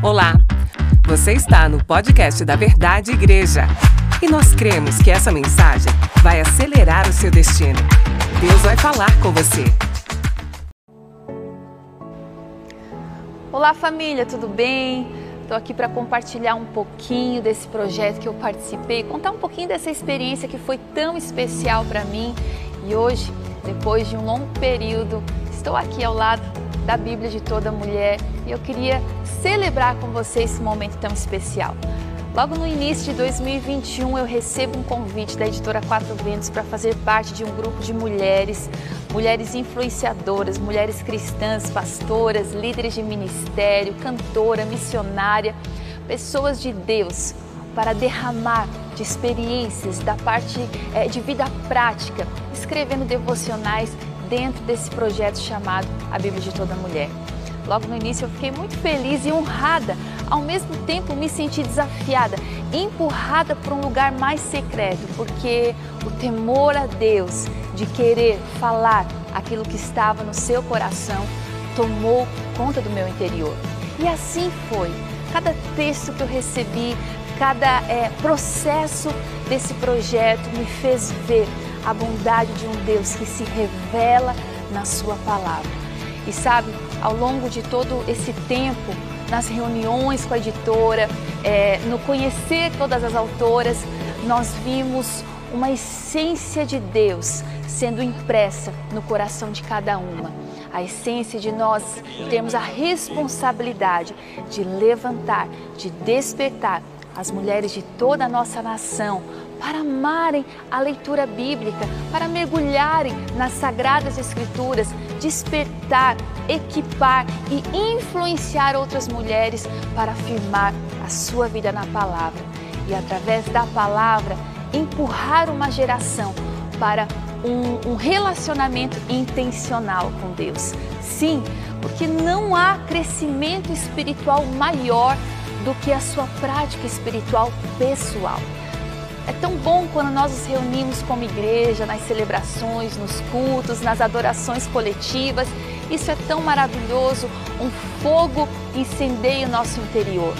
Olá, você está no podcast da Verdade Igreja e nós cremos que essa mensagem vai acelerar o seu destino. Deus vai falar com você. Olá família, tudo bem? Estou aqui para compartilhar um pouquinho desse projeto que eu participei, contar um pouquinho dessa experiência que foi tão especial para mim. E hoje, depois de um longo período, estou aqui ao lado da Bíblia de toda mulher e eu queria celebrar com você esse momento tão especial. Logo no início de 2021, eu recebo um convite da editora Quatro Ventos para fazer parte de um grupo de mulheres, mulheres influenciadoras, mulheres cristãs, pastoras, líderes de ministério, cantora, missionária, pessoas de Deus, para derramar de experiências da parte é, de vida prática, escrevendo devocionais dentro desse projeto chamado A Bíblia de Toda Mulher. Logo no início eu fiquei muito feliz e honrada, ao mesmo tempo me senti desafiada, empurrada para um lugar mais secreto, porque o temor a Deus de querer falar aquilo que estava no seu coração tomou conta do meu interior. E assim foi. Cada texto que eu recebi, cada é, processo desse projeto me fez ver a bondade de um Deus que se revela na Sua palavra. E sabe, ao longo de todo esse tempo, nas reuniões com a editora, é, no conhecer todas as autoras, nós vimos uma essência de Deus sendo impressa no coração de cada uma. A essência de nós termos a responsabilidade de levantar, de despertar as mulheres de toda a nossa nação para amarem a leitura bíblica, para mergulharem nas sagradas escrituras, despertar, equipar e influenciar outras mulheres para afirmar a sua vida na palavra e através da palavra empurrar uma geração para um, um relacionamento intencional com Deus. Sim, porque não há crescimento espiritual maior do que a sua prática espiritual pessoal. É tão bom quando nós nos reunimos como igreja, nas celebrações, nos cultos, nas adorações coletivas. Isso é tão maravilhoso. Um fogo incendeia o nosso interior.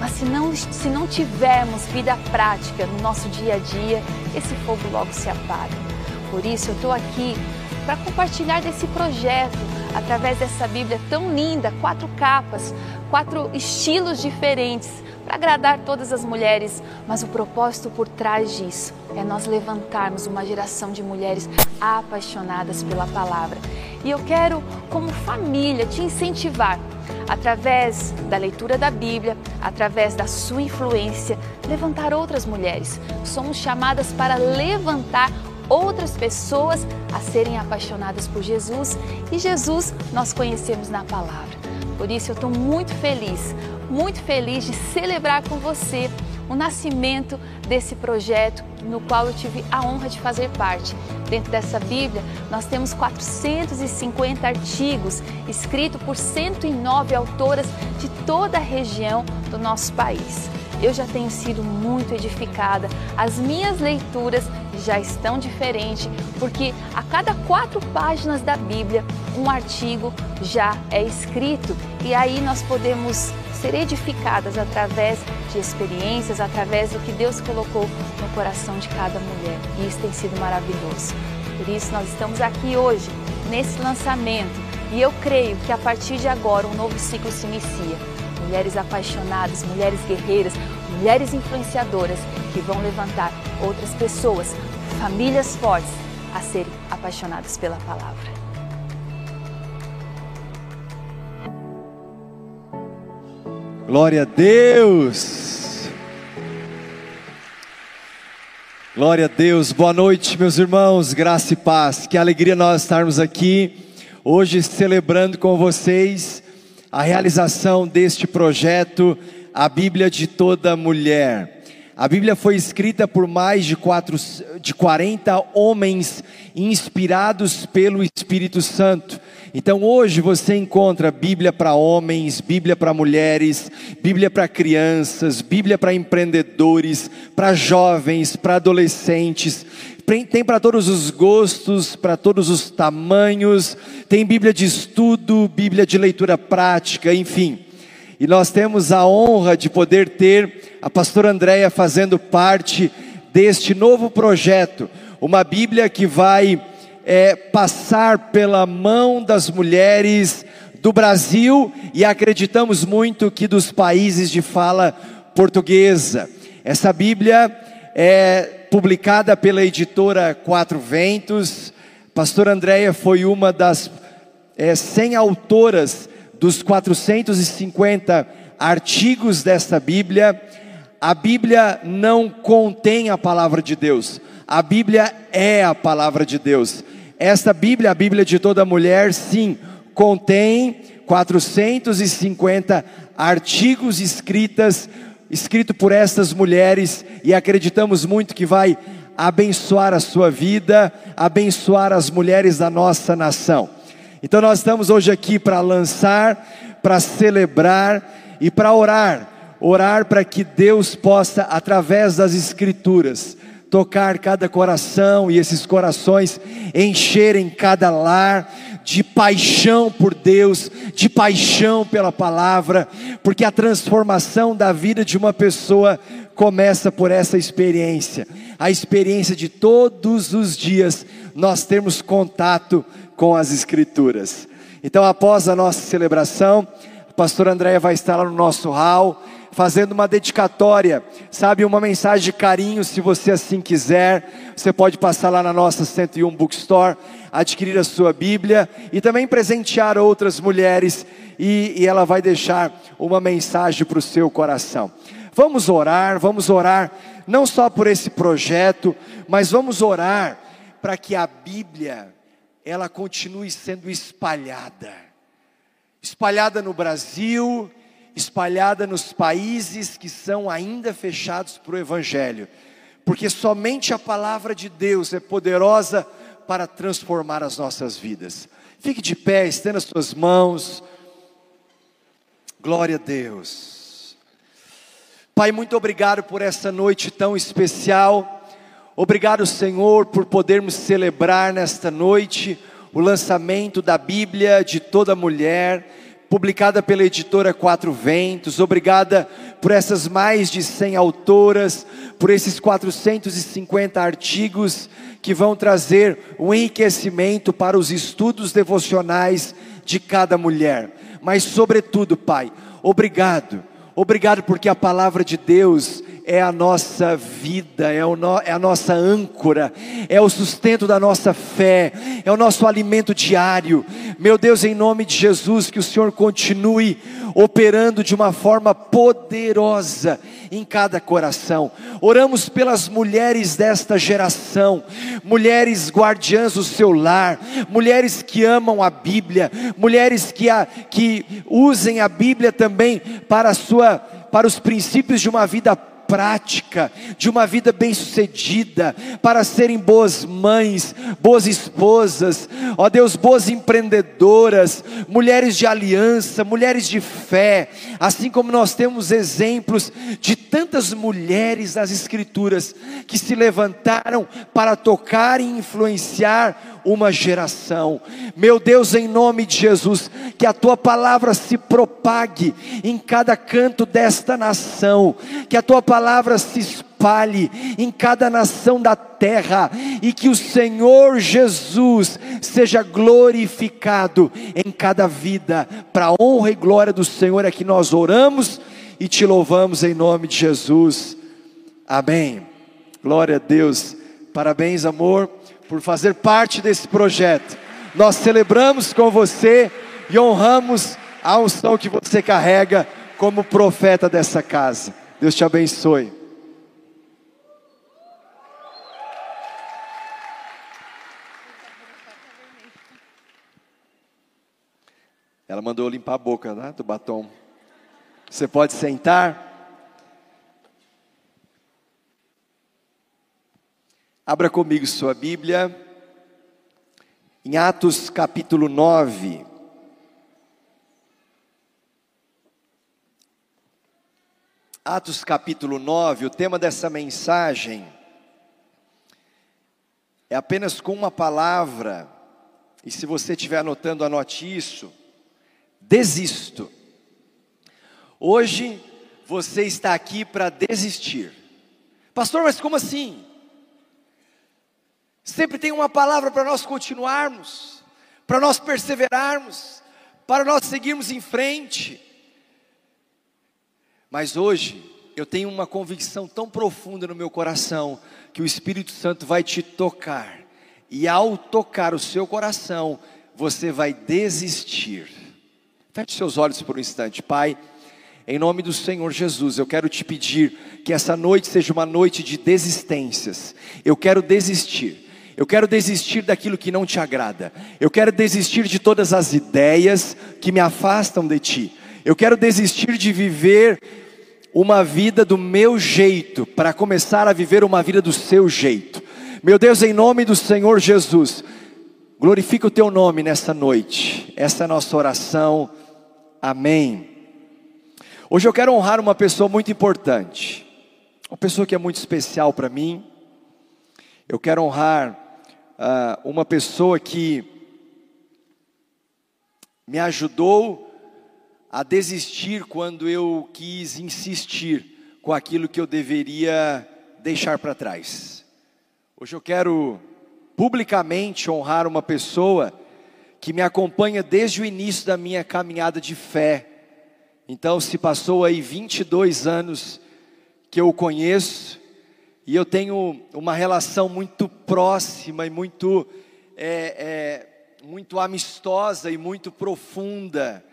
Mas se não, se não tivermos vida prática no nosso dia a dia, esse fogo logo se apaga. Por isso eu estou aqui para compartilhar desse projeto através dessa Bíblia tão linda, quatro capas, quatro estilos diferentes para agradar todas as mulheres, mas o propósito por trás disso é nós levantarmos uma geração de mulheres apaixonadas pela palavra. E eu quero, como família, te incentivar através da leitura da Bíblia, através da sua influência, levantar outras mulheres. Somos chamadas para levantar outras pessoas a serem apaixonadas por Jesus e Jesus nós conhecemos na palavra. Por isso eu estou muito feliz muito feliz de celebrar com você o nascimento desse projeto no qual eu tive a honra de fazer parte. Dentro dessa Bíblia, nós temos 450 artigos escritos por 109 autoras de toda a região do nosso país. Eu já tenho sido muito edificada, as minhas leituras já estão diferentes, porque a cada quatro páginas da Bíblia, um artigo já é escrito e aí nós podemos ser edificadas através de experiências, através do que Deus colocou no coração de cada mulher. E isso tem sido maravilhoso. Por isso, nós estamos aqui hoje, nesse lançamento, e eu creio que a partir de agora um novo ciclo se inicia. Mulheres apaixonadas, mulheres guerreiras, mulheres influenciadoras que vão levantar outras pessoas, famílias fortes, a serem apaixonadas pela palavra. Glória a Deus. Glória a Deus. Boa noite, meus irmãos. Graça e paz. Que alegria nós estarmos aqui hoje celebrando com vocês a realização deste projeto, a Bíblia de toda mulher. A Bíblia foi escrita por mais de, quatro, de 40 homens inspirados pelo Espírito Santo. Então hoje você encontra Bíblia para homens, Bíblia para mulheres, Bíblia para crianças, Bíblia para empreendedores, para jovens, para adolescentes, tem para todos os gostos, para todos os tamanhos, tem Bíblia de estudo, Bíblia de leitura prática, enfim. E nós temos a honra de poder ter a pastora Andréia fazendo parte deste novo projeto, uma Bíblia que vai é, passar pela mão das mulheres do Brasil e acreditamos muito que dos países de fala portuguesa. Essa Bíblia é publicada pela editora Quatro Ventos. Pastor Andréia foi uma das é, 100 autoras dos 450 artigos desta Bíblia. A Bíblia não contém a palavra de Deus, a Bíblia é a palavra de Deus. Esta Bíblia, a Bíblia de toda mulher, sim, contém 450 artigos escritas, escrito por estas mulheres, e acreditamos muito que vai abençoar a sua vida, abençoar as mulheres da nossa nação. Então nós estamos hoje aqui para lançar, para celebrar e para orar. Orar para que Deus possa, através das Escrituras, tocar cada coração e esses corações encherem cada lar de paixão por Deus, de paixão pela palavra, porque a transformação da vida de uma pessoa começa por essa experiência, a experiência de todos os dias nós termos contato com as Escrituras. Então, após a nossa celebração, a pastora Andréia vai estar lá no nosso hall fazendo uma dedicatória, sabe, uma mensagem de carinho, se você assim quiser. Você pode passar lá na nossa 101 Bookstore, adquirir a sua Bíblia e também presentear outras mulheres, e, e ela vai deixar uma mensagem para o seu coração. Vamos orar, vamos orar, não só por esse projeto, mas vamos orar para que a Bíblia ela continue sendo espalhada. Espalhada no Brasil, espalhada nos países que são ainda fechados para o Evangelho, porque somente a palavra de Deus é poderosa para transformar as nossas vidas. Fique de pé, estenda as suas mãos. Glória a Deus. Pai, muito obrigado por essa noite tão especial. Obrigado, Senhor, por podermos celebrar nesta noite o lançamento da Bíblia de toda mulher publicada pela editora Quatro Ventos. Obrigada por essas mais de 100 autoras, por esses 450 artigos que vão trazer um enriquecimento para os estudos devocionais de cada mulher. Mas, sobretudo, Pai, obrigado, obrigado porque a palavra de Deus é a nossa vida, é, no, é, a nossa âncora, é o sustento da nossa fé, é o nosso alimento diário. Meu Deus, em nome de Jesus, que o Senhor continue operando de uma forma poderosa em cada coração. Oramos pelas mulheres desta geração, mulheres guardiãs do seu lar, mulheres que amam a Bíblia, mulheres que, a, que usem a Bíblia também para, sua, para os princípios de uma vida prática de uma vida bem-sucedida, para serem boas mães, boas esposas, ó Deus, boas empreendedoras, mulheres de aliança, mulheres de fé, assim como nós temos exemplos de tantas mulheres nas Escrituras que se levantaram para tocar e influenciar uma geração. Meu Deus, em nome de Jesus, que a tua palavra se propague em cada canto desta nação, que a tua palavra se espalhe em cada nação da terra e que o Senhor Jesus seja glorificado em cada vida, para a honra e glória do Senhor é que nós oramos e te louvamos em nome de Jesus. Amém. Glória a Deus. Parabéns, amor por fazer parte desse projeto. Nós celebramos com você e honramos a unção que você carrega como profeta dessa casa. Deus te abençoe. Ela mandou limpar a boca né, do batom. Você pode sentar. Abra comigo sua Bíblia, em Atos capítulo 9. Atos capítulo 9, o tema dessa mensagem é apenas com uma palavra, e se você estiver anotando, anote isso: desisto. Hoje você está aqui para desistir. Pastor, mas como assim? Sempre tem uma palavra para nós continuarmos, para nós perseverarmos, para nós seguirmos em frente. Mas hoje eu tenho uma convicção tão profunda no meu coração que o Espírito Santo vai te tocar, e ao tocar o seu coração, você vai desistir. Feche seus olhos por um instante, Pai. Em nome do Senhor Jesus, eu quero te pedir que essa noite seja uma noite de desistências. Eu quero desistir. Eu quero desistir daquilo que não te agrada. Eu quero desistir de todas as ideias que me afastam de ti. Eu quero desistir de viver uma vida do meu jeito para começar a viver uma vida do seu jeito. Meu Deus, em nome do Senhor Jesus, glorifica o teu nome nessa noite. Essa é a nossa oração. Amém. Hoje eu quero honrar uma pessoa muito importante, uma pessoa que é muito especial para mim. Eu quero honrar uh, uma pessoa que me ajudou a desistir quando eu quis insistir com aquilo que eu deveria deixar para trás. Hoje eu quero publicamente honrar uma pessoa que me acompanha desde o início da minha caminhada de fé. Então, se passou aí 22 anos que eu o conheço, e eu tenho uma relação muito próxima e muito, é, é, muito amistosa e muito profunda.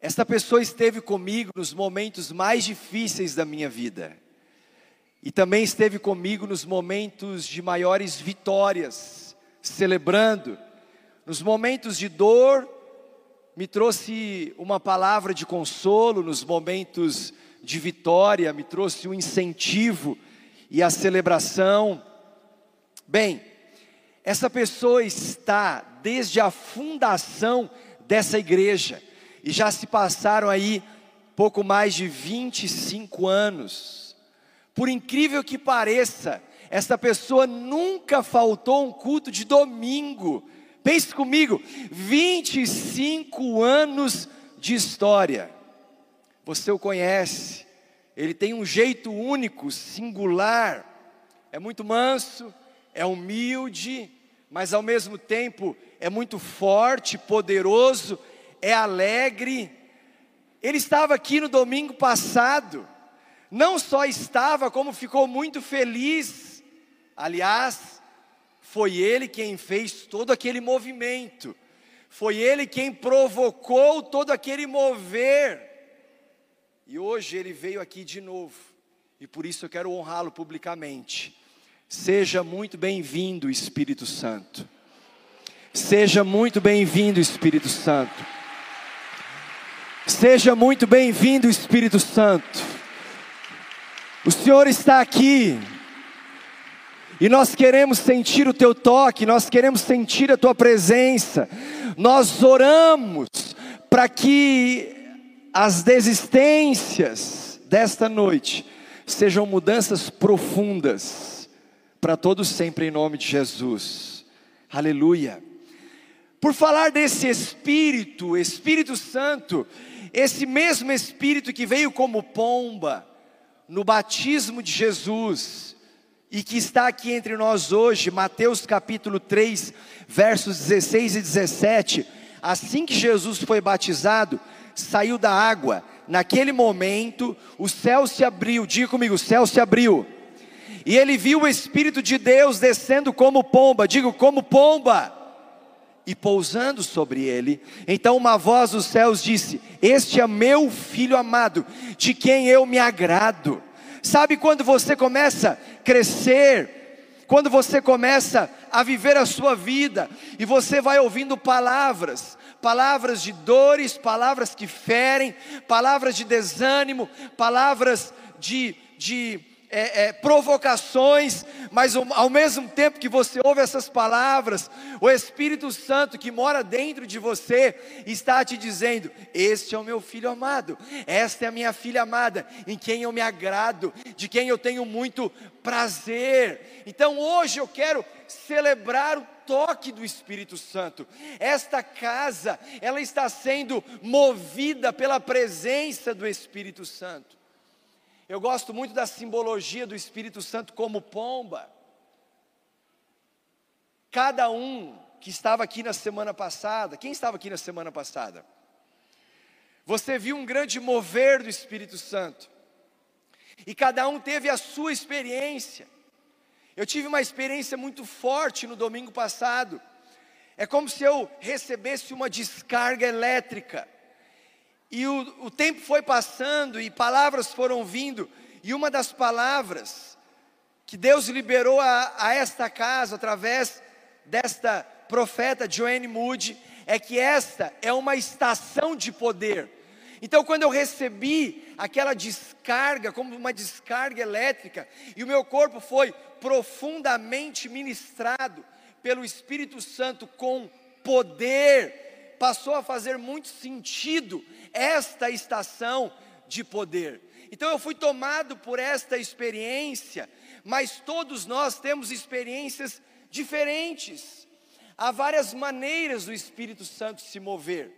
Esta pessoa esteve comigo nos momentos mais difíceis da minha vida. E também esteve comigo nos momentos de maiores vitórias, celebrando. Nos momentos de dor, me trouxe uma palavra de consolo, nos momentos de vitória, me trouxe um incentivo e a celebração. Bem, essa pessoa está desde a fundação dessa igreja, e já se passaram aí pouco mais de 25 anos. Por incrível que pareça, essa pessoa nunca faltou um culto de domingo. Pense comigo, 25 anos de história. Você o conhece, ele tem um jeito único, singular, é muito manso, é humilde, mas ao mesmo tempo é muito forte, poderoso, é alegre. Ele estava aqui no domingo passado, não só estava, como ficou muito feliz. Aliás, foi ele quem fez todo aquele movimento, foi ele quem provocou todo aquele mover. E hoje ele veio aqui de novo, e por isso eu quero honrá-lo publicamente. Seja muito bem-vindo, Espírito Santo. Seja muito bem-vindo, Espírito Santo. Seja muito bem-vindo, Espírito Santo. O Senhor está aqui. E nós queremos sentir o teu toque, nós queremos sentir a tua presença. Nós oramos para que as desistências desta noite sejam mudanças profundas para todos sempre em nome de Jesus. Aleluia. Por falar desse Espírito, Espírito Santo, esse mesmo Espírito que veio como pomba no batismo de Jesus e que está aqui entre nós hoje, Mateus capítulo 3, versos 16 e 17. Assim que Jesus foi batizado, saiu da água, naquele momento o céu se abriu, diga comigo: o céu se abriu, e ele viu o Espírito de Deus descendo como pomba, digo como pomba, e pousando sobre ele. Então uma voz dos céus disse: Este é meu filho amado, de quem eu me agrado. Sabe quando você começa a crescer, quando você começa a viver a sua vida e você vai ouvindo palavras, palavras de dores, palavras que ferem, palavras de desânimo, palavras de, de é, é, provocações, mas ao mesmo tempo que você ouve essas palavras, o Espírito Santo que mora dentro de você está te dizendo: Este é o meu filho amado, esta é a minha filha amada, em quem eu me agrado, de quem eu tenho muito prazer. Então hoje eu quero celebrar o toque do Espírito Santo. Esta casa, ela está sendo movida pela presença do Espírito Santo. Eu gosto muito da simbologia do Espírito Santo como pomba. Cada um que estava aqui na semana passada, quem estava aqui na semana passada? Você viu um grande mover do Espírito Santo. E cada um teve a sua experiência. Eu tive uma experiência muito forte no domingo passado. É como se eu recebesse uma descarga elétrica. E o, o tempo foi passando e palavras foram vindo. E uma das palavras que Deus liberou a, a esta casa através desta profeta Joanne Moody é que esta é uma estação de poder. Então, quando eu recebi aquela descarga, como uma descarga elétrica, e o meu corpo foi profundamente ministrado pelo Espírito Santo com poder, passou a fazer muito sentido esta estação de poder. Então eu fui tomado por esta experiência, mas todos nós temos experiências diferentes. Há várias maneiras do Espírito Santo se mover.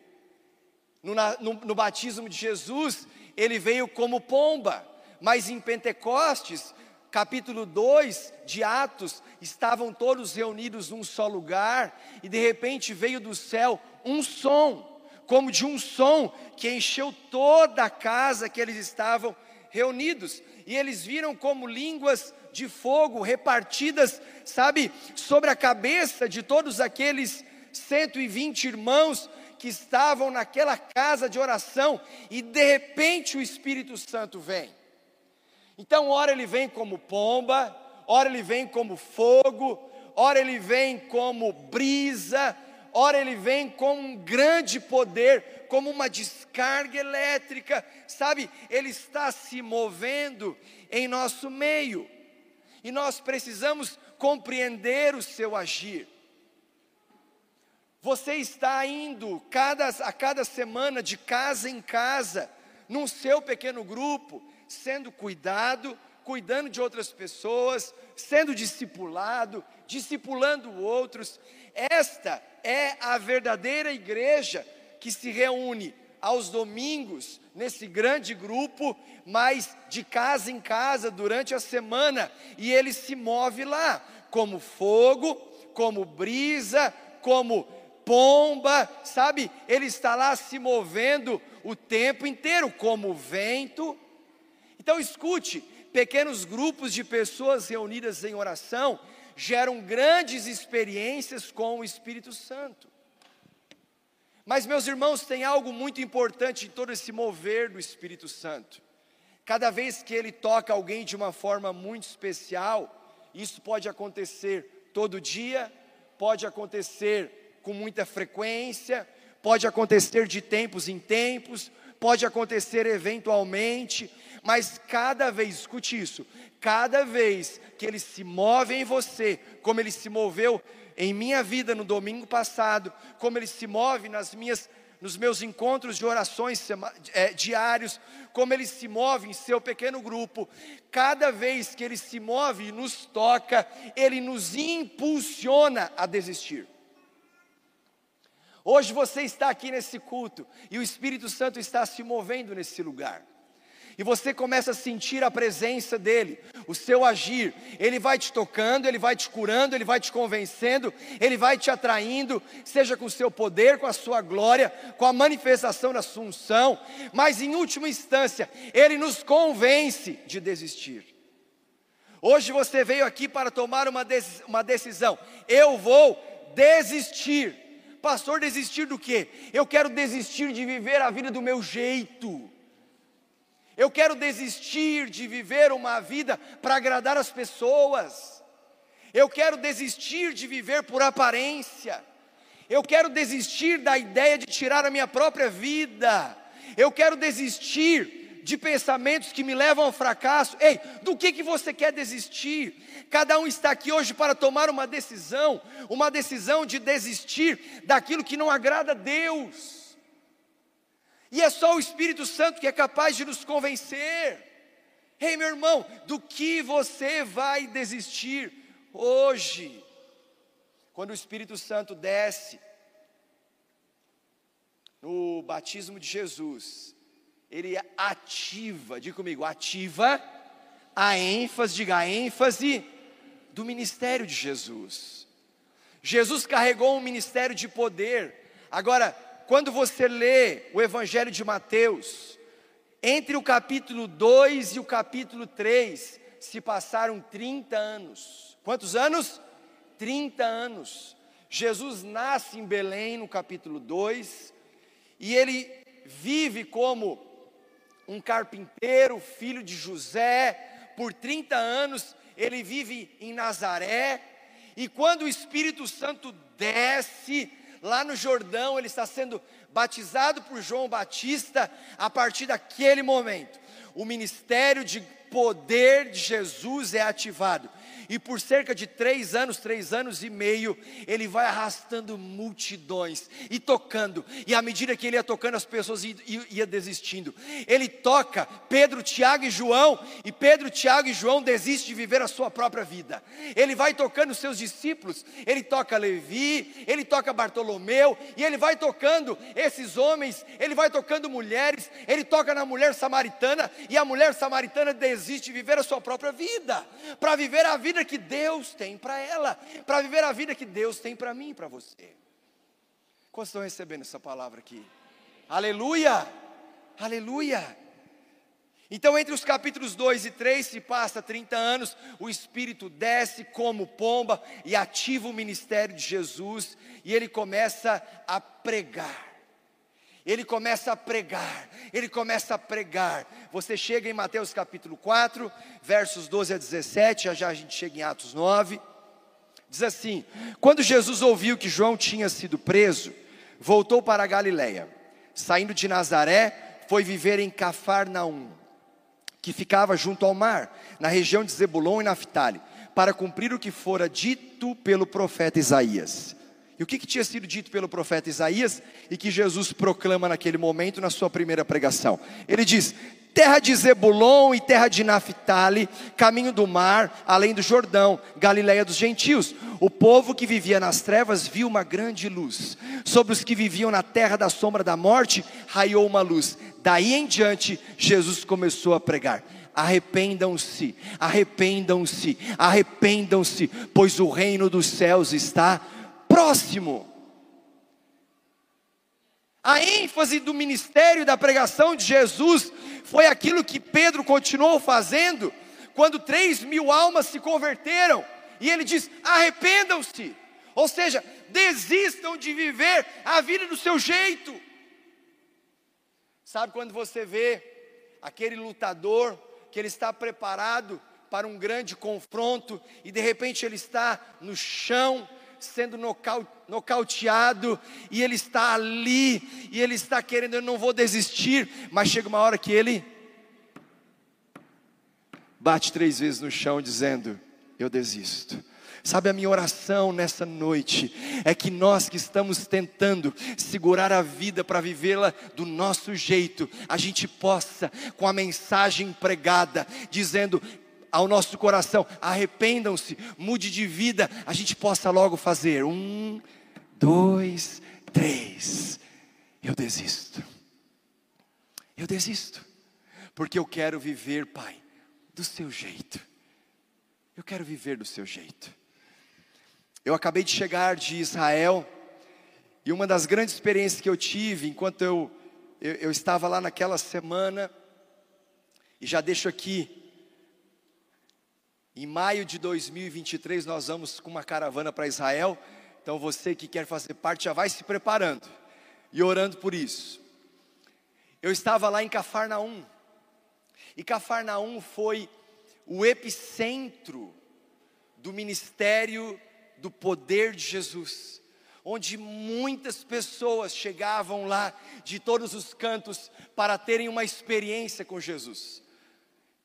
No, no, no batismo de Jesus, ele veio como pomba, mas em Pentecostes, capítulo 2 de Atos, estavam todos reunidos num só lugar, e de repente veio do céu um som, como de um som que encheu toda a casa que eles estavam reunidos, e eles viram como línguas de fogo repartidas, sabe, sobre a cabeça de todos aqueles 120 irmãos que estavam naquela casa de oração e de repente o Espírito Santo vem. Então, ora ele vem como pomba, ora ele vem como fogo, ora ele vem como brisa, ora ele vem com um grande poder, como uma descarga elétrica, sabe? Ele está se movendo em nosso meio. E nós precisamos compreender o seu agir. Você está indo cada, a cada semana de casa em casa, num seu pequeno grupo, sendo cuidado, cuidando de outras pessoas, sendo discipulado, discipulando outros. Esta é a verdadeira igreja que se reúne aos domingos, nesse grande grupo, mas de casa em casa durante a semana, e ele se move lá, como fogo, como brisa, como pomba, sabe? Ele está lá se movendo o tempo inteiro, como vento. Então escute: pequenos grupos de pessoas reunidas em oração geram grandes experiências com o Espírito Santo. Mas, meus irmãos, tem algo muito importante em todo esse mover do Espírito Santo. Cada vez que ele toca alguém de uma forma muito especial, isso pode acontecer todo dia, pode acontecer com muita frequência, pode acontecer de tempos em tempos, pode acontecer eventualmente, mas cada vez, escute isso, cada vez que ele se move em você, como ele se moveu em minha vida no domingo passado, como ele se move nas minhas nos meus encontros de orações é, diários, como ele se move em seu pequeno grupo, cada vez que ele se move e nos toca, ele nos impulsiona a desistir. Hoje você está aqui nesse culto e o Espírito Santo está se movendo nesse lugar. E você começa a sentir a presença dele, o seu agir. Ele vai te tocando, ele vai te curando, ele vai te convencendo, ele vai te atraindo, seja com o seu poder, com a sua glória, com a manifestação da sua unção, mas em última instância, ele nos convence de desistir. Hoje você veio aqui para tomar uma decisão. Eu vou desistir pastor, desistir do quê? Eu quero desistir de viver a vida do meu jeito. Eu quero desistir de viver uma vida para agradar as pessoas. Eu quero desistir de viver por aparência. Eu quero desistir da ideia de tirar a minha própria vida. Eu quero desistir de pensamentos que me levam ao fracasso. Ei, do que, que você quer desistir? Cada um está aqui hoje para tomar uma decisão, uma decisão de desistir daquilo que não agrada a Deus. E é só o Espírito Santo que é capaz de nos convencer. Ei, meu irmão, do que você vai desistir hoje? quando o Espírito Santo desce no batismo de Jesus, ele ativa, diga comigo, ativa a ênfase, diga a ênfase do ministério de Jesus. Jesus carregou um ministério de poder. Agora, quando você lê o Evangelho de Mateus, entre o capítulo 2 e o capítulo 3, se passaram 30 anos. Quantos anos? 30 anos. Jesus nasce em Belém no capítulo 2, e ele vive como um carpinteiro, filho de José, por 30 anos, ele vive em Nazaré, e quando o Espírito Santo desce lá no Jordão, ele está sendo batizado por João Batista, a partir daquele momento, o ministério de poder de Jesus é ativado e por cerca de três anos, três anos e meio, ele vai arrastando multidões e tocando, e à medida que ele ia tocando, as pessoas iam, ia desistindo. Ele toca Pedro, Tiago e João, e Pedro, Tiago e João desistem de viver a sua própria vida. Ele vai tocando seus discípulos, ele toca Levi, ele toca Bartolomeu, e ele vai tocando esses homens, ele vai tocando mulheres, ele toca na mulher samaritana, e a mulher samaritana desiste de viver a sua própria vida, para viver a vida vida que Deus tem para ela, para viver a vida que Deus tem para mim e para você. Quantos estão recebendo essa palavra aqui? Aleluia! Aleluia! Então, entre os capítulos 2 e 3 se passa 30 anos, o Espírito desce como pomba e ativa o ministério de Jesus, e ele começa a pregar ele começa a pregar, ele começa a pregar. Você chega em Mateus capítulo 4, versos 12 a 17, já já a gente chega em Atos 9. Diz assim: Quando Jesus ouviu que João tinha sido preso, voltou para a Galiléia. Saindo de Nazaré, foi viver em Cafarnaum, que ficava junto ao mar, na região de Zebulon e Naphtali, para cumprir o que fora dito pelo profeta Isaías. E o que, que, tinha sido dito pelo profeta Isaías e que Jesus proclama naquele momento na sua primeira pregação? Ele diz: Terra de Zebulon e terra de Naphtali, caminho do mar, além do Jordão, Galiléia dos gentios. O povo que vivia nas trevas viu uma grande luz. Sobre os que viviam na terra da sombra da morte, raiou uma luz. Daí em diante, Jesus começou a pregar arrependam-se, arrependam-se, arrependam-se, pois o reino dos céus está próximo. A ênfase do ministério da pregação de Jesus foi aquilo que Pedro continuou fazendo quando três mil almas se converteram. E ele diz: arrependam-se, ou seja, desistam de viver a vida do seu jeito. Sabe quando você vê aquele lutador que ele está preparado para um grande confronto e de repente ele está no chão, sendo nocauteado, e ele está ali, e ele está querendo, eu não vou desistir, mas chega uma hora que ele bate três vezes no chão, dizendo: Eu desisto. Sabe, a minha oração nessa noite é que nós que estamos tentando segurar a vida para vivê-la do nosso jeito, a gente possa, com a mensagem pregada, dizendo: ao nosso coração, arrependam-se, mude de vida, a gente possa logo fazer um, dois, três. Eu desisto. Eu desisto, porque eu quero viver, Pai, do seu jeito. Eu quero viver do seu jeito. Eu acabei de chegar de Israel e uma das grandes experiências que eu tive enquanto eu, eu, eu estava lá naquela semana, e já deixo aqui em maio de 2023 nós vamos com uma caravana para Israel. Então você que quer fazer parte já vai se preparando e orando por isso. Eu estava lá em Cafarnaum. E Cafarnaum foi o epicentro do ministério do poder de Jesus, onde muitas pessoas chegavam lá de todos os cantos para terem uma experiência com Jesus.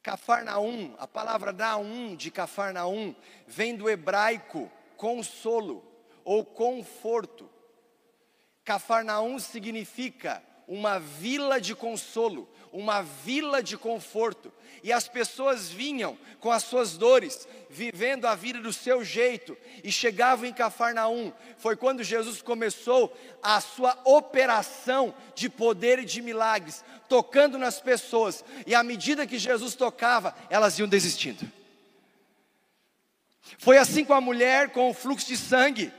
Cafarnaum, a palavra Naum de Cafarnaum vem do hebraico consolo ou conforto. Cafarnaum significa uma vila de consolo, uma vila de conforto. E as pessoas vinham com as suas dores, vivendo a vida do seu jeito, e chegavam em Cafarnaum. Foi quando Jesus começou a sua operação de poder e de milagres, tocando nas pessoas. E à medida que Jesus tocava, elas iam desistindo. Foi assim com a mulher com o fluxo de sangue,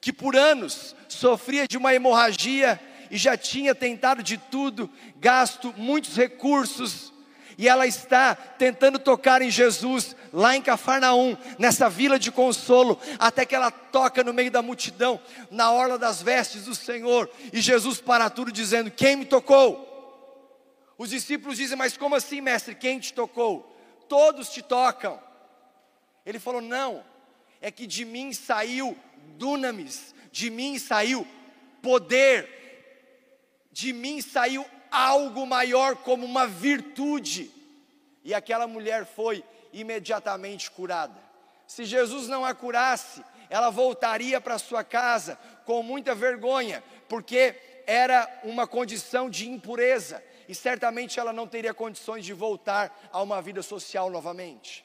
que por anos sofria de uma hemorragia e já tinha tentado de tudo, gasto muitos recursos, e ela está tentando tocar em Jesus, lá em Cafarnaum, nessa vila de consolo, até que ela toca no meio da multidão, na orla das vestes do Senhor, e Jesus para tudo dizendo: Quem me tocou? Os discípulos dizem: Mas como assim, mestre? Quem te tocou? Todos te tocam. Ele falou: Não, é que de mim saiu dunamis, de mim saiu poder, de mim saiu algo maior como uma virtude. E aquela mulher foi imediatamente curada. Se Jesus não a curasse, ela voltaria para sua casa com muita vergonha, porque era uma condição de impureza e certamente ela não teria condições de voltar a uma vida social novamente.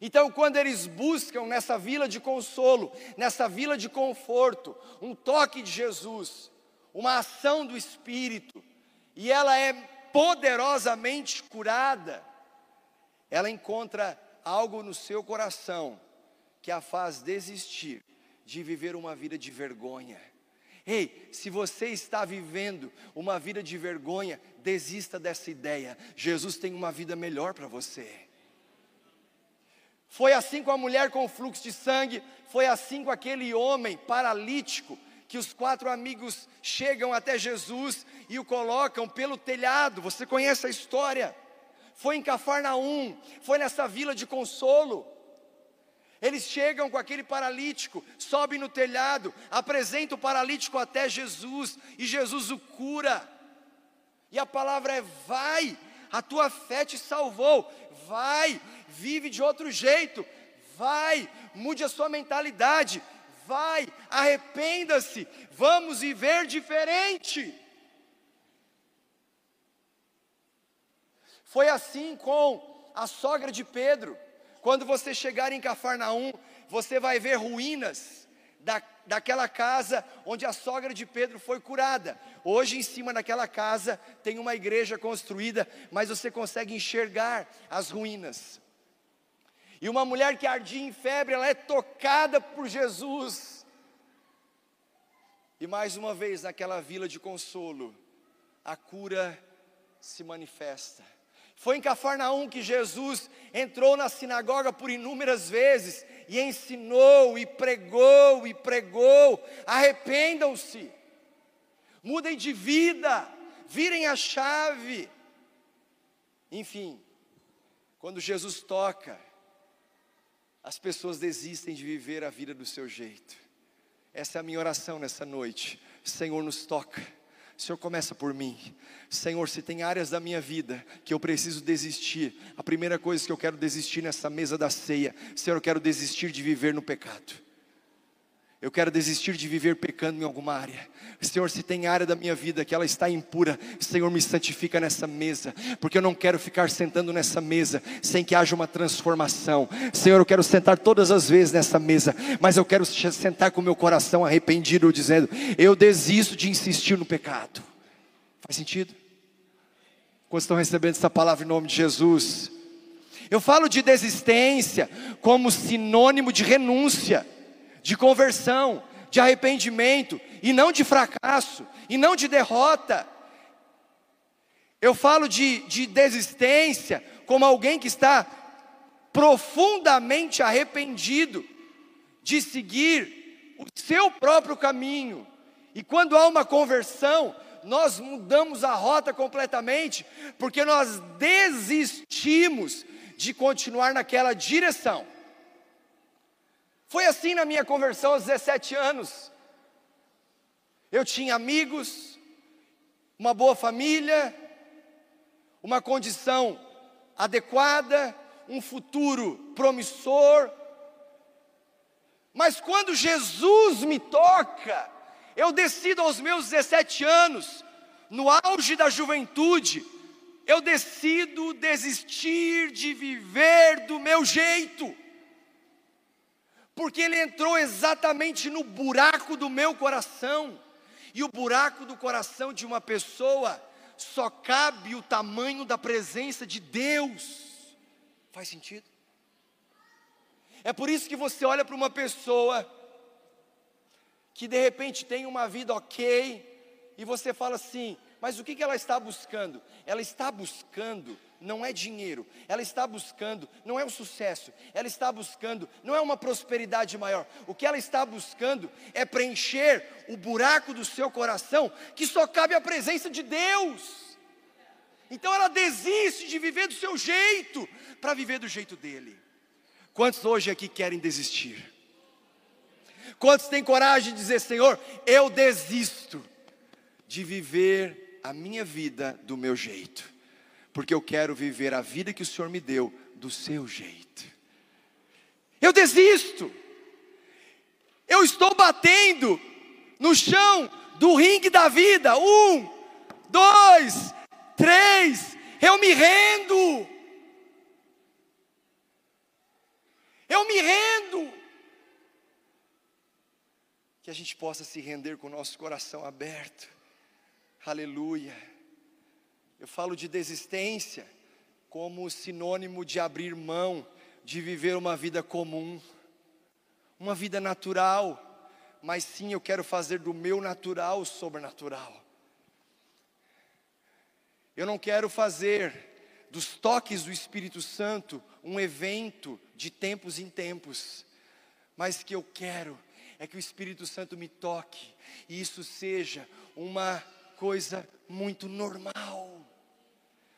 Então, quando eles buscam nessa vila de consolo, nessa vila de conforto, um toque de Jesus, uma ação do Espírito, e ela é poderosamente curada, ela encontra algo no seu coração que a faz desistir de viver uma vida de vergonha. Ei, se você está vivendo uma vida de vergonha, desista dessa ideia. Jesus tem uma vida melhor para você. Foi assim com a mulher com fluxo de sangue, foi assim com aquele homem paralítico que os quatro amigos chegam até Jesus e o colocam pelo telhado. Você conhece a história? Foi em Cafarnaum, foi nessa vila de consolo. Eles chegam com aquele paralítico, sobem no telhado, apresentam o paralítico até Jesus e Jesus o cura. E a palavra é: vai, a tua fé te salvou, vai, vive de outro jeito, vai, mude a sua mentalidade, vai, arrependa-se, vamos viver diferente. Foi assim com a sogra de Pedro. Quando você chegar em Cafarnaum, você vai ver ruínas da, daquela casa onde a sogra de Pedro foi curada. Hoje, em cima daquela casa, tem uma igreja construída, mas você consegue enxergar as ruínas. E uma mulher que ardia em febre, ela é tocada por Jesus. E mais uma vez, naquela vila de consolo, a cura se manifesta. Foi em Cafarnaum que Jesus entrou na sinagoga por inúmeras vezes e ensinou e pregou e pregou: arrependam-se, mudem de vida, virem a chave. Enfim, quando Jesus toca, as pessoas desistem de viver a vida do seu jeito. Essa é a minha oração nessa noite. Senhor, nos toca. Senhor, começa por mim. Senhor, se tem áreas da minha vida que eu preciso desistir, a primeira coisa que eu quero desistir nessa mesa da ceia, Senhor, eu quero desistir de viver no pecado. Eu quero desistir de viver pecando em alguma área. Senhor, se tem área da minha vida que ela está impura, Senhor, me santifica nessa mesa, porque eu não quero ficar sentando nessa mesa sem que haja uma transformação. Senhor, eu quero sentar todas as vezes nessa mesa, mas eu quero sentar com meu coração arrependido, dizendo: Eu desisto de insistir no pecado. Faz sentido? Quando estão recebendo essa palavra em nome de Jesus? Eu falo de desistência como sinônimo de renúncia de conversão, de arrependimento, e não de fracasso, e não de derrota. Eu falo de, de desistência como alguém que está profundamente arrependido de seguir o seu próprio caminho. E quando há uma conversão, nós mudamos a rota completamente, porque nós desistimos de continuar naquela direção. Foi assim na minha conversão aos 17 anos. Eu tinha amigos, uma boa família, uma condição adequada, um futuro promissor. Mas quando Jesus me toca, Eu decido aos meus 17 anos, no auge da juventude, eu decido desistir de viver do meu jeito, porque ele entrou exatamente no buraco do meu coração, e o buraco do coração de uma pessoa só cabe o tamanho da presença de Deus. Faz sentido? É por isso que você olha para uma pessoa que de repente tem uma vida ok, e você fala assim: mas o que, ela está buscando? Ela está buscando não é dinheiro, ela está buscando não é o sucesso, ela está buscando não é uma prosperidade maior, o que ela está buscando é preencher o buraco do seu coração que só cabe a presença de Deus. Então ela desiste de viver do seu jeito para viver do jeito dele. Quantos hoje aqui querem desistir? Quantos têm coragem de dizer, Senhor, eu desisto de viver a minha vida do meu jeito, porque eu quero viver a vida que o Senhor me deu do seu jeito. Eu desisto, eu estou batendo no chão do ringue da vida. Um, dois, três, eu me rendo. Eu me rendo. Que a gente possa se render com o nosso coração aberto. Aleluia. Eu falo de desistência como sinônimo de abrir mão, de viver uma vida comum, uma vida natural, mas sim eu quero fazer do meu natural o sobrenatural. Eu não quero fazer dos toques do Espírito Santo um evento de tempos em tempos, mas que eu quero é que o Espírito Santo me toque e isso seja uma coisa muito normal.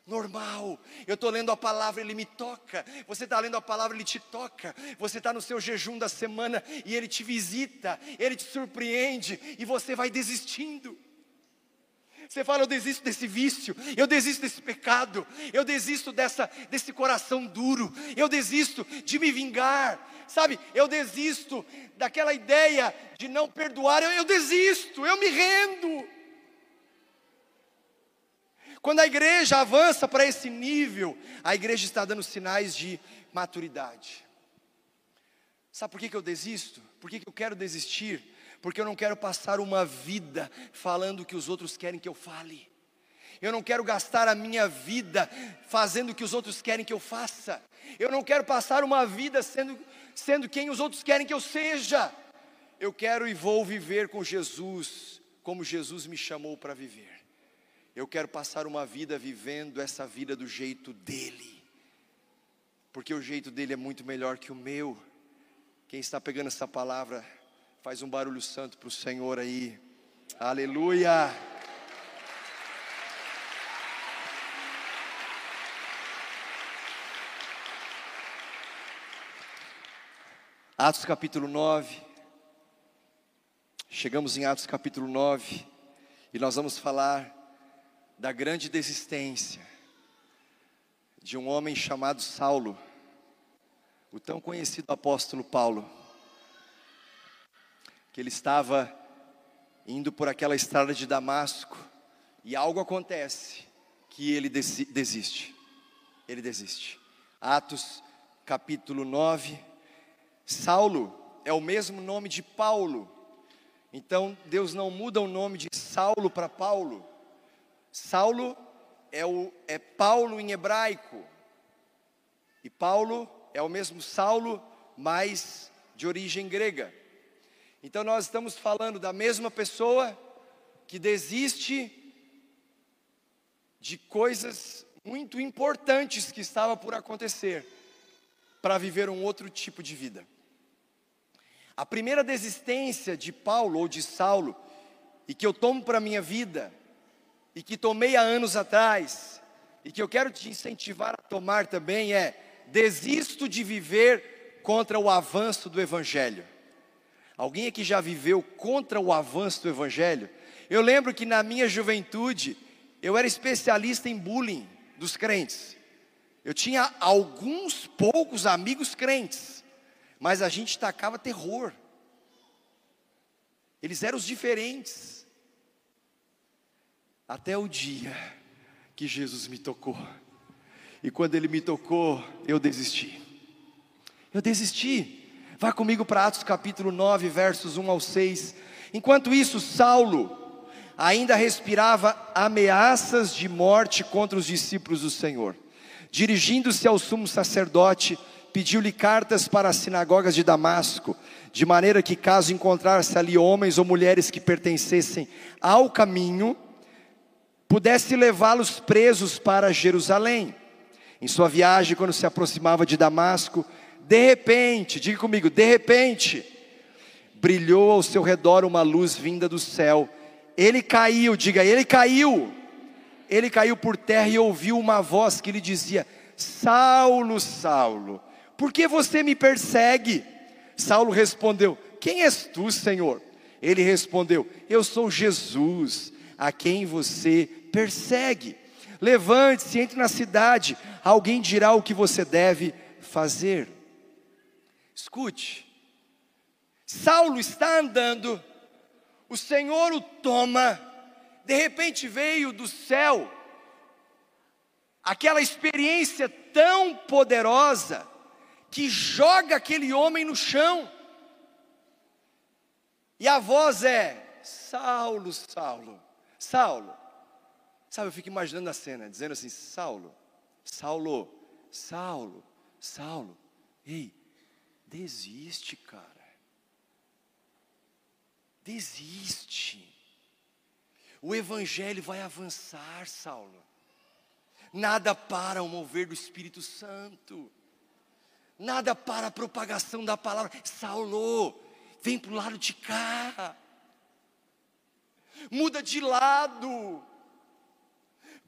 Normal, eu estou lendo a palavra, ele me toca. Você está lendo a palavra, ele te toca. Você está no seu jejum da semana e ele te visita, ele te surpreende e você vai desistindo. Você fala, eu desisto desse vício, eu desisto desse pecado, eu desisto dessa, desse coração duro, eu desisto de me vingar, sabe? Eu desisto daquela ideia de não perdoar, eu, eu desisto, eu me rendo. Quando a igreja avança para esse nível, a igreja está dando sinais de maturidade. Sabe por que, que eu desisto? Por que, que eu quero desistir? Porque eu não quero passar uma vida falando o que os outros querem que eu fale. Eu não quero gastar a minha vida fazendo o que os outros querem que eu faça. Eu não quero passar uma vida sendo, sendo quem os outros querem que eu seja. Eu quero e vou viver com Jesus como Jesus me chamou para viver. Eu quero passar uma vida vivendo essa vida do jeito dele, porque o jeito dele é muito melhor que o meu. Quem está pegando essa palavra, faz um barulho santo para o Senhor aí, aleluia. Atos capítulo 9. Chegamos em Atos capítulo 9 e nós vamos falar da grande desistência de um homem chamado Saulo, o tão conhecido apóstolo Paulo, que ele estava indo por aquela estrada de Damasco e algo acontece que ele desiste. Ele desiste. Atos capítulo 9. Saulo é o mesmo nome de Paulo. Então Deus não muda o nome de Saulo para Paulo. Saulo é, o, é Paulo em hebraico. E Paulo é o mesmo Saulo, mas de origem grega. Então nós estamos falando da mesma pessoa que desiste de coisas muito importantes que estava por acontecer para viver um outro tipo de vida. A primeira desistência de Paulo ou de Saulo e que eu tomo para minha vida e que tomei há anos atrás, e que eu quero te incentivar a tomar também é: desisto de viver contra o avanço do Evangelho. Alguém aqui já viveu contra o avanço do Evangelho? Eu lembro que na minha juventude, eu era especialista em bullying dos crentes. Eu tinha alguns poucos amigos crentes, mas a gente tacava terror. Eles eram os diferentes. Até o dia que Jesus me tocou. E quando ele me tocou, eu desisti. Eu desisti. Vá comigo para Atos capítulo 9, versos 1 ao 6. Enquanto isso, Saulo ainda respirava ameaças de morte contra os discípulos do Senhor. Dirigindo-se ao sumo sacerdote, pediu-lhe cartas para as sinagogas de Damasco, de maneira que, caso encontrasse ali homens ou mulheres que pertencessem ao caminho, pudesse levá-los presos para Jerusalém. Em sua viagem, quando se aproximava de Damasco, de repente, diga comigo, de repente, brilhou ao seu redor uma luz vinda do céu. Ele caiu, diga, ele caiu. Ele caiu por terra e ouviu uma voz que lhe dizia: Saulo, Saulo, por que você me persegue? Saulo respondeu: Quem és tu, Senhor? Ele respondeu: Eu sou Jesus, a quem você persegue. Levante-se, entre na cidade, alguém dirá o que você deve fazer. Escute, Saulo está andando, o Senhor o toma, de repente veio do céu aquela experiência tão poderosa que joga aquele homem no chão. E a voz é: Saulo, Saulo, Saulo. Sabe, eu fico imaginando a cena, dizendo assim: Saulo, Saulo, Saulo, Saulo. Ei, desiste, cara. Desiste. O evangelho vai avançar, Saulo. Nada para o mover do Espírito Santo. Nada para a propagação da palavra. Saulo, vem para o lado de cá. Muda de lado.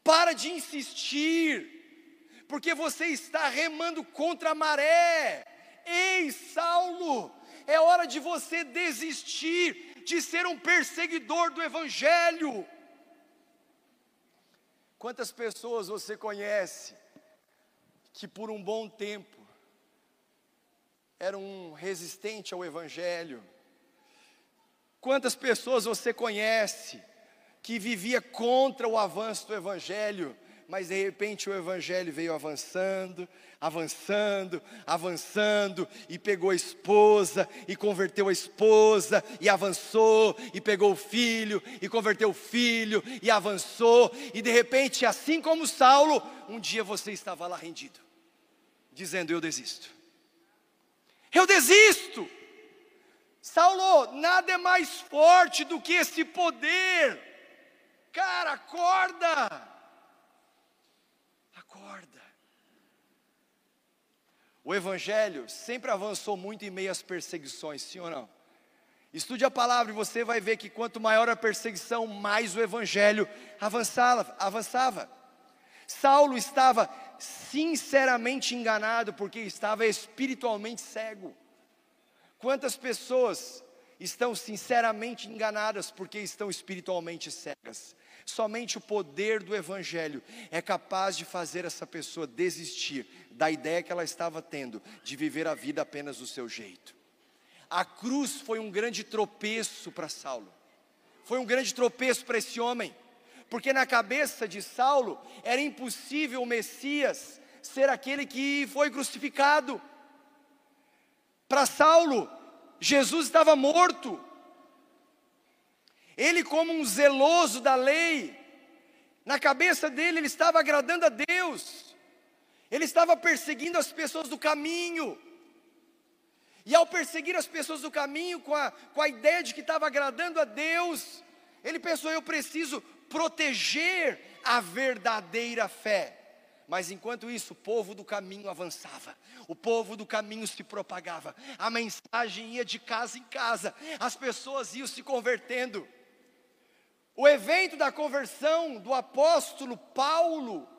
Para de insistir, porque você está remando contra a maré. Ei, Saulo, é hora de você desistir de ser um perseguidor do Evangelho. Quantas pessoas você conhece que por um bom tempo eram resistentes ao Evangelho? Quantas pessoas você conhece que vivia contra o avanço do Evangelho, mas de repente o Evangelho veio avançando, avançando, avançando, e pegou a esposa, e converteu a esposa, e avançou, e pegou o filho, e converteu o filho, e avançou, e de repente, assim como Saulo, um dia você estava lá rendido, dizendo: Eu desisto, eu desisto. Saulo, nada é mais forte do que esse poder. Cara, acorda! Acorda. O Evangelho sempre avançou muito em meio às perseguições, sim ou não? Estude a palavra e você vai ver que quanto maior a perseguição, mais o Evangelho avançava. avançava. Saulo estava sinceramente enganado porque estava espiritualmente cego. Quantas pessoas estão sinceramente enganadas porque estão espiritualmente cegas? Somente o poder do Evangelho é capaz de fazer essa pessoa desistir da ideia que ela estava tendo de viver a vida apenas do seu jeito. A cruz foi um grande tropeço para Saulo, foi um grande tropeço para esse homem, porque na cabeça de Saulo era impossível o Messias ser aquele que foi crucificado. Para Saulo, Jesus estava morto, ele, como um zeloso da lei, na cabeça dele, ele estava agradando a Deus, ele estava perseguindo as pessoas do caminho, e ao perseguir as pessoas do caminho, com a, com a ideia de que estava agradando a Deus, ele pensou: eu preciso proteger a verdadeira fé. Mas enquanto isso, o povo do caminho avançava, o povo do caminho se propagava, a mensagem ia de casa em casa, as pessoas iam se convertendo. O evento da conversão do apóstolo Paulo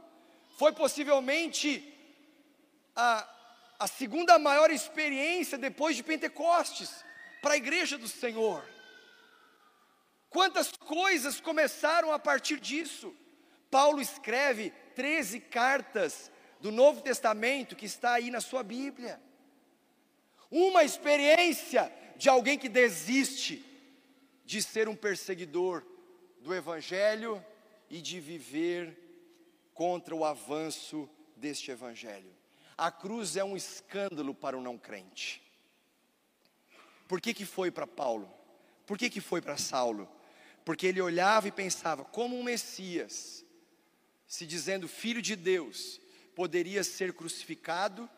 foi possivelmente a, a segunda maior experiência depois de Pentecostes para a igreja do Senhor. Quantas coisas começaram a partir disso? Paulo escreve 13 cartas do Novo Testamento que está aí na sua Bíblia. Uma experiência de alguém que desiste de ser um perseguidor do Evangelho e de viver contra o avanço deste Evangelho. A cruz é um escândalo para o não crente. Por que, que foi para Paulo? Por que, que foi para Saulo? Porque ele olhava e pensava, como um Messias, se dizendo filho de Deus, poderia ser crucificado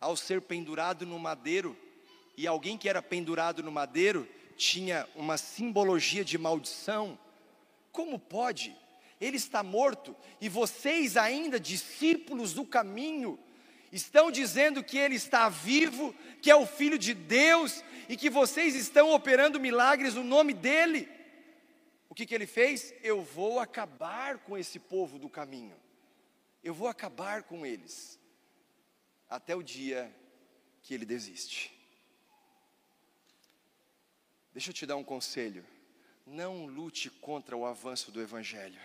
ao ser pendurado no madeiro, e alguém que era pendurado no madeiro tinha uma simbologia de maldição. Como pode? Ele está morto e vocês, ainda discípulos do caminho, estão dizendo que ele está vivo, que é o Filho de Deus e que vocês estão operando milagres no nome dele. Que, que ele fez? Eu vou acabar com esse povo do caminho, eu vou acabar com eles, até o dia que ele desiste. Deixa eu te dar um conselho: não lute contra o avanço do Evangelho.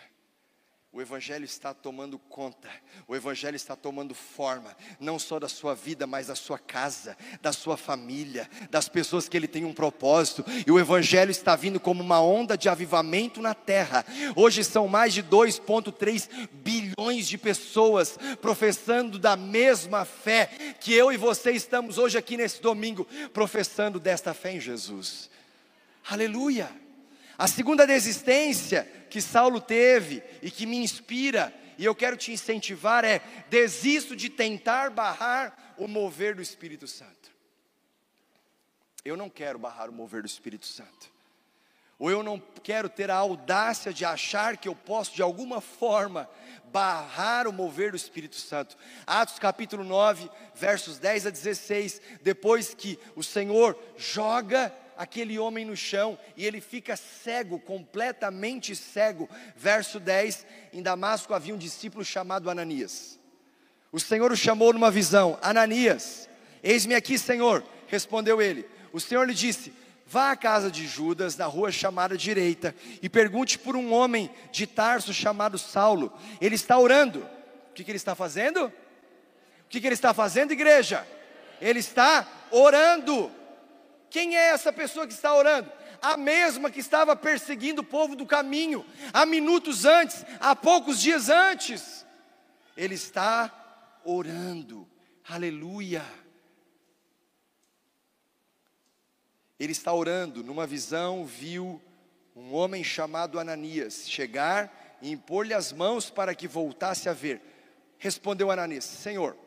O Evangelho está tomando conta, o Evangelho está tomando forma, não só da sua vida, mas da sua casa, da sua família, das pessoas que ele tem um propósito, e o Evangelho está vindo como uma onda de avivamento na terra. Hoje são mais de 2,3 bilhões de pessoas professando da mesma fé que eu e você estamos hoje aqui nesse domingo, professando desta fé em Jesus. Aleluia! A segunda desistência que Saulo teve e que me inspira, e eu quero te incentivar, é: desisto de tentar barrar o mover do Espírito Santo. Eu não quero barrar o mover do Espírito Santo. Ou eu não quero ter a audácia de achar que eu posso, de alguma forma, barrar o mover do Espírito Santo. Atos capítulo 9, versos 10 a 16. Depois que o Senhor joga aquele homem no chão e ele fica cego, completamente cego. Verso 10: Em Damasco havia um discípulo chamado Ananias. O Senhor o chamou numa visão: Ananias, eis-me aqui, Senhor. Respondeu ele. O Senhor lhe disse: Vá à casa de Judas, na rua chamada direita, e pergunte por um homem de Tarso chamado Saulo. Ele está orando. O que, que ele está fazendo? O que, que ele está fazendo, igreja? Ele está orando. Quem é essa pessoa que está orando? A mesma que estava perseguindo o povo do caminho, há minutos antes, há poucos dias antes. Ele está orando, aleluia. Ele está orando, numa visão, viu um homem chamado Ananias chegar e impor-lhe as mãos para que voltasse a ver. Respondeu Ananias: Senhor,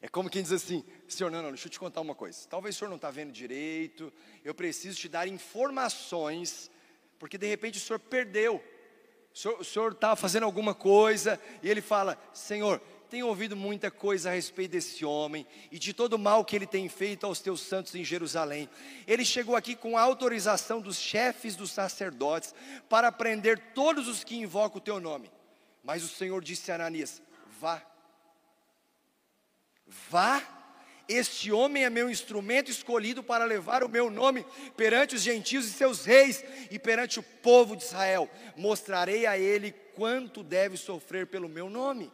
é como quem diz assim: Senhor, não, não, deixa eu te contar uma coisa. Talvez o senhor não está vendo direito, eu preciso te dar informações, porque de repente o senhor perdeu. O senhor estava fazendo alguma coisa, e ele fala: Senhor, tenho ouvido muita coisa a respeito desse homem e de todo o mal que ele tem feito aos teus santos em Jerusalém. Ele chegou aqui com a autorização dos chefes dos sacerdotes para prender todos os que invocam o teu nome. Mas o Senhor disse a Ananias: Vá Vá, este homem é meu instrumento escolhido para levar o meu nome perante os gentios e seus reis e perante o povo de Israel. Mostrarei a ele quanto deve sofrer pelo meu nome.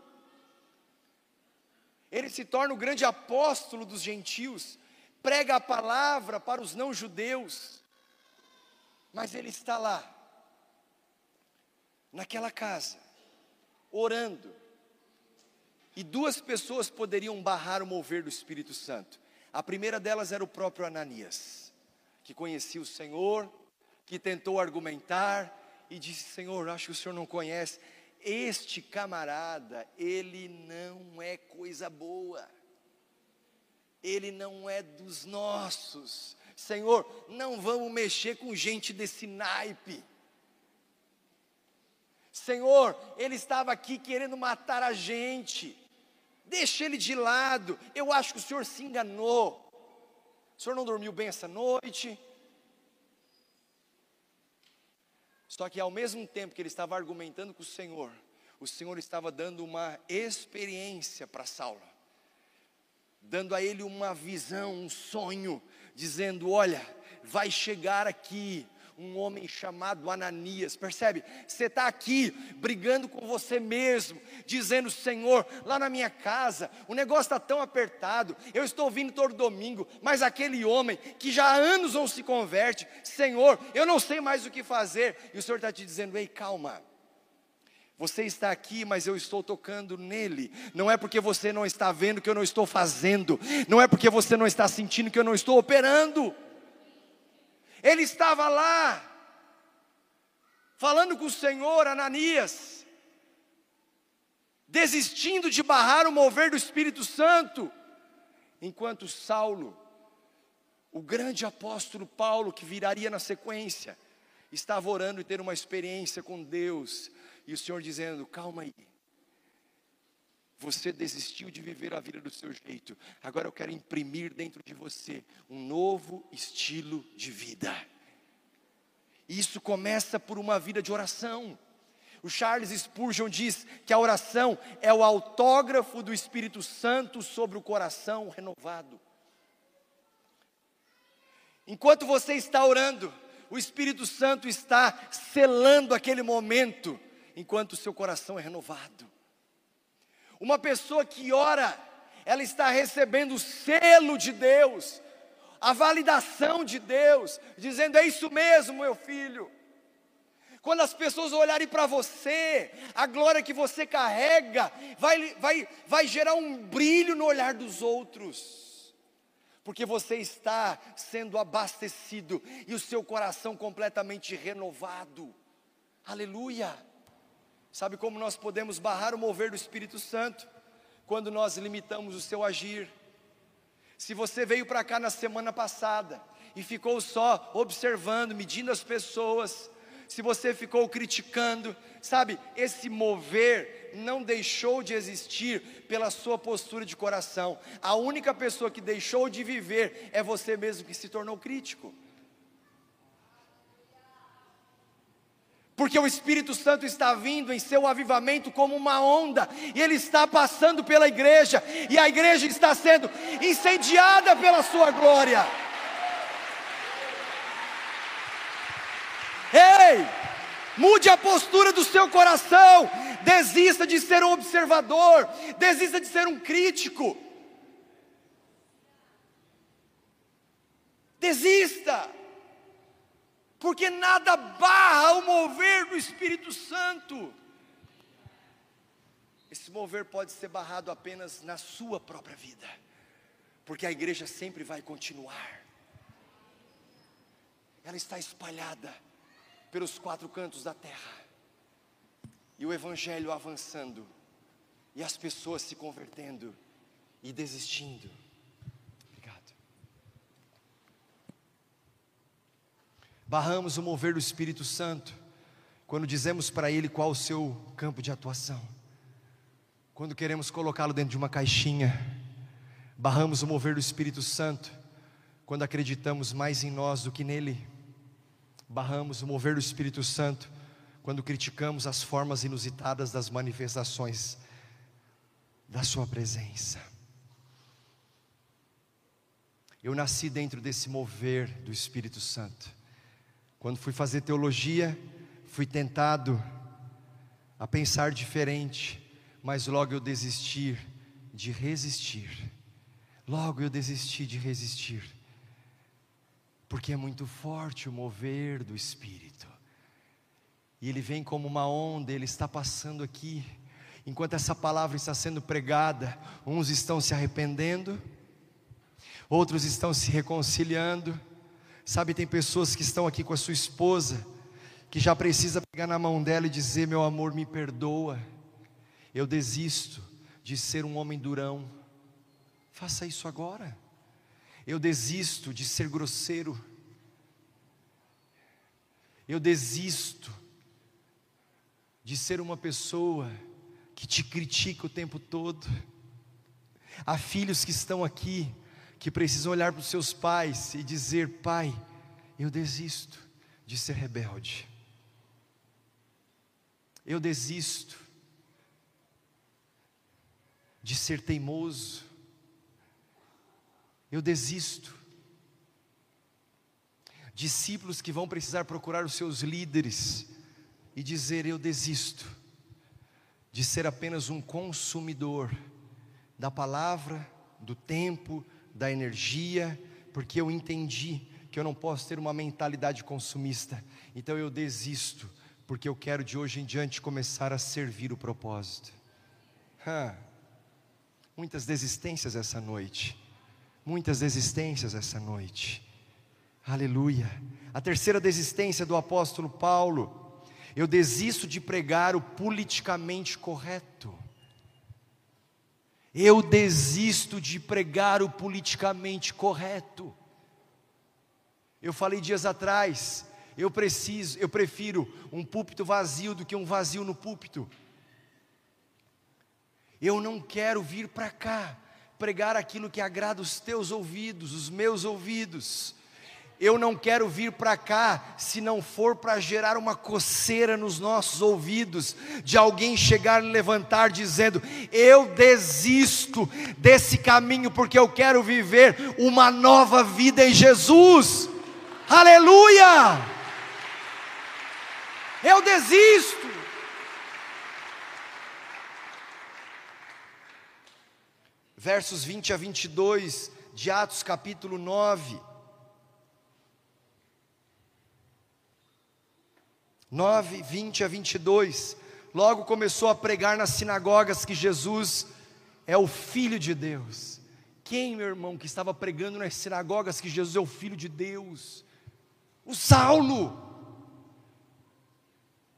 Ele se torna o grande apóstolo dos gentios, prega a palavra para os não-judeus, mas ele está lá, naquela casa, orando, e duas pessoas poderiam barrar o mover do Espírito Santo. A primeira delas era o próprio Ananias, que conhecia o Senhor, que tentou argumentar e disse: Senhor, acho que o Senhor não conhece. Este camarada, ele não é coisa boa, ele não é dos nossos. Senhor, não vamos mexer com gente desse naipe. Senhor, ele estava aqui querendo matar a gente. Deixa ele de lado. Eu acho que o senhor se enganou. O senhor não dormiu bem essa noite. Só que ao mesmo tempo que ele estava argumentando com o Senhor, o Senhor estava dando uma experiência para Saulo, dando a ele uma visão, um sonho, dizendo: Olha, vai chegar aqui um homem chamado Ananias, percebe? Você está aqui brigando com você mesmo, dizendo: Senhor, lá na minha casa, o negócio está tão apertado, eu estou vindo todo domingo, mas aquele homem que já há anos não se converte, Senhor, eu não sei mais o que fazer, e o Senhor está te dizendo: Ei, calma. Você está aqui, mas eu estou tocando nele. Não é porque você não está vendo que eu não estou fazendo. Não é porque você não está sentindo que eu não estou operando. Ele estava lá, falando com o Senhor, Ananias, desistindo de barrar o mover do Espírito Santo, enquanto Saulo, o grande apóstolo Paulo, que viraria na sequência, estava orando e tendo uma experiência com Deus, e o Senhor dizendo: calma aí, você desistiu de viver a vida do seu jeito. Agora eu quero imprimir dentro de você um novo estilo de vida. Isso começa por uma vida de oração. O Charles Spurgeon diz que a oração é o autógrafo do Espírito Santo sobre o coração renovado. Enquanto você está orando, o Espírito Santo está selando aquele momento, enquanto o seu coração é renovado. Uma pessoa que ora, ela está recebendo o selo de Deus, a validação de Deus, dizendo: é isso mesmo, meu filho. Quando as pessoas olharem para você, a glória que você carrega vai, vai, vai gerar um brilho no olhar dos outros, porque você está sendo abastecido e o seu coração completamente renovado. Aleluia. Sabe como nós podemos barrar o mover do Espírito Santo? Quando nós limitamos o seu agir. Se você veio para cá na semana passada e ficou só observando, medindo as pessoas, se você ficou criticando, sabe, esse mover não deixou de existir pela sua postura de coração. A única pessoa que deixou de viver é você mesmo que se tornou crítico. Porque o Espírito Santo está vindo em seu avivamento como uma onda, e ele está passando pela igreja, e a igreja está sendo incendiada pela sua glória. Ei, mude a postura do seu coração, desista de ser um observador, desista de ser um crítico. Desista porque nada barra o mover do Espírito Santo. Esse mover pode ser barrado apenas na sua própria vida, porque a igreja sempre vai continuar. Ela está espalhada pelos quatro cantos da terra, e o Evangelho avançando, e as pessoas se convertendo e desistindo. Barramos o mover do Espírito Santo quando dizemos para Ele qual o seu campo de atuação, quando queremos colocá-lo dentro de uma caixinha, barramos o mover do Espírito Santo quando acreditamos mais em nós do que nele, barramos o mover do Espírito Santo quando criticamos as formas inusitadas das manifestações da Sua presença. Eu nasci dentro desse mover do Espírito Santo. Quando fui fazer teologia, fui tentado a pensar diferente, mas logo eu desisti de resistir. Logo eu desisti de resistir. Porque é muito forte o mover do Espírito. E ele vem como uma onda, ele está passando aqui. Enquanto essa palavra está sendo pregada, uns estão se arrependendo, outros estão se reconciliando, Sabe, tem pessoas que estão aqui com a sua esposa, que já precisa pegar na mão dela e dizer: Meu amor, me perdoa, eu desisto de ser um homem durão. Faça isso agora. Eu desisto de ser grosseiro. Eu desisto de ser uma pessoa que te critica o tempo todo. Há filhos que estão aqui que precisam olhar para os seus pais e dizer: Pai, eu desisto de ser rebelde. Eu desisto de ser teimoso. Eu desisto discípulos que vão precisar procurar os seus líderes e dizer: Eu desisto de ser apenas um consumidor da palavra, do tempo, da energia, porque eu entendi que eu não posso ter uma mentalidade consumista, então eu desisto, porque eu quero de hoje em diante começar a servir o propósito. Muitas desistências essa noite, muitas desistências essa noite. Aleluia. A terceira desistência do apóstolo Paulo, eu desisto de pregar o politicamente correto. Eu desisto de pregar o politicamente correto. Eu falei dias atrás, eu preciso, eu prefiro um púlpito vazio do que um vazio no púlpito. Eu não quero vir para cá pregar aquilo que agrada os teus ouvidos, os meus ouvidos eu não quero vir para cá se não for para gerar uma coceira nos nossos ouvidos, de alguém chegar e levantar dizendo: Eu desisto desse caminho porque eu quero viver uma nova vida em Jesus. Aleluia! Eu desisto. Versos 20 a 22 de Atos capítulo 9. 9, 20 a 22. Logo começou a pregar nas sinagogas que Jesus é o Filho de Deus. Quem, meu irmão, que estava pregando nas sinagogas que Jesus é o Filho de Deus? O Saulo.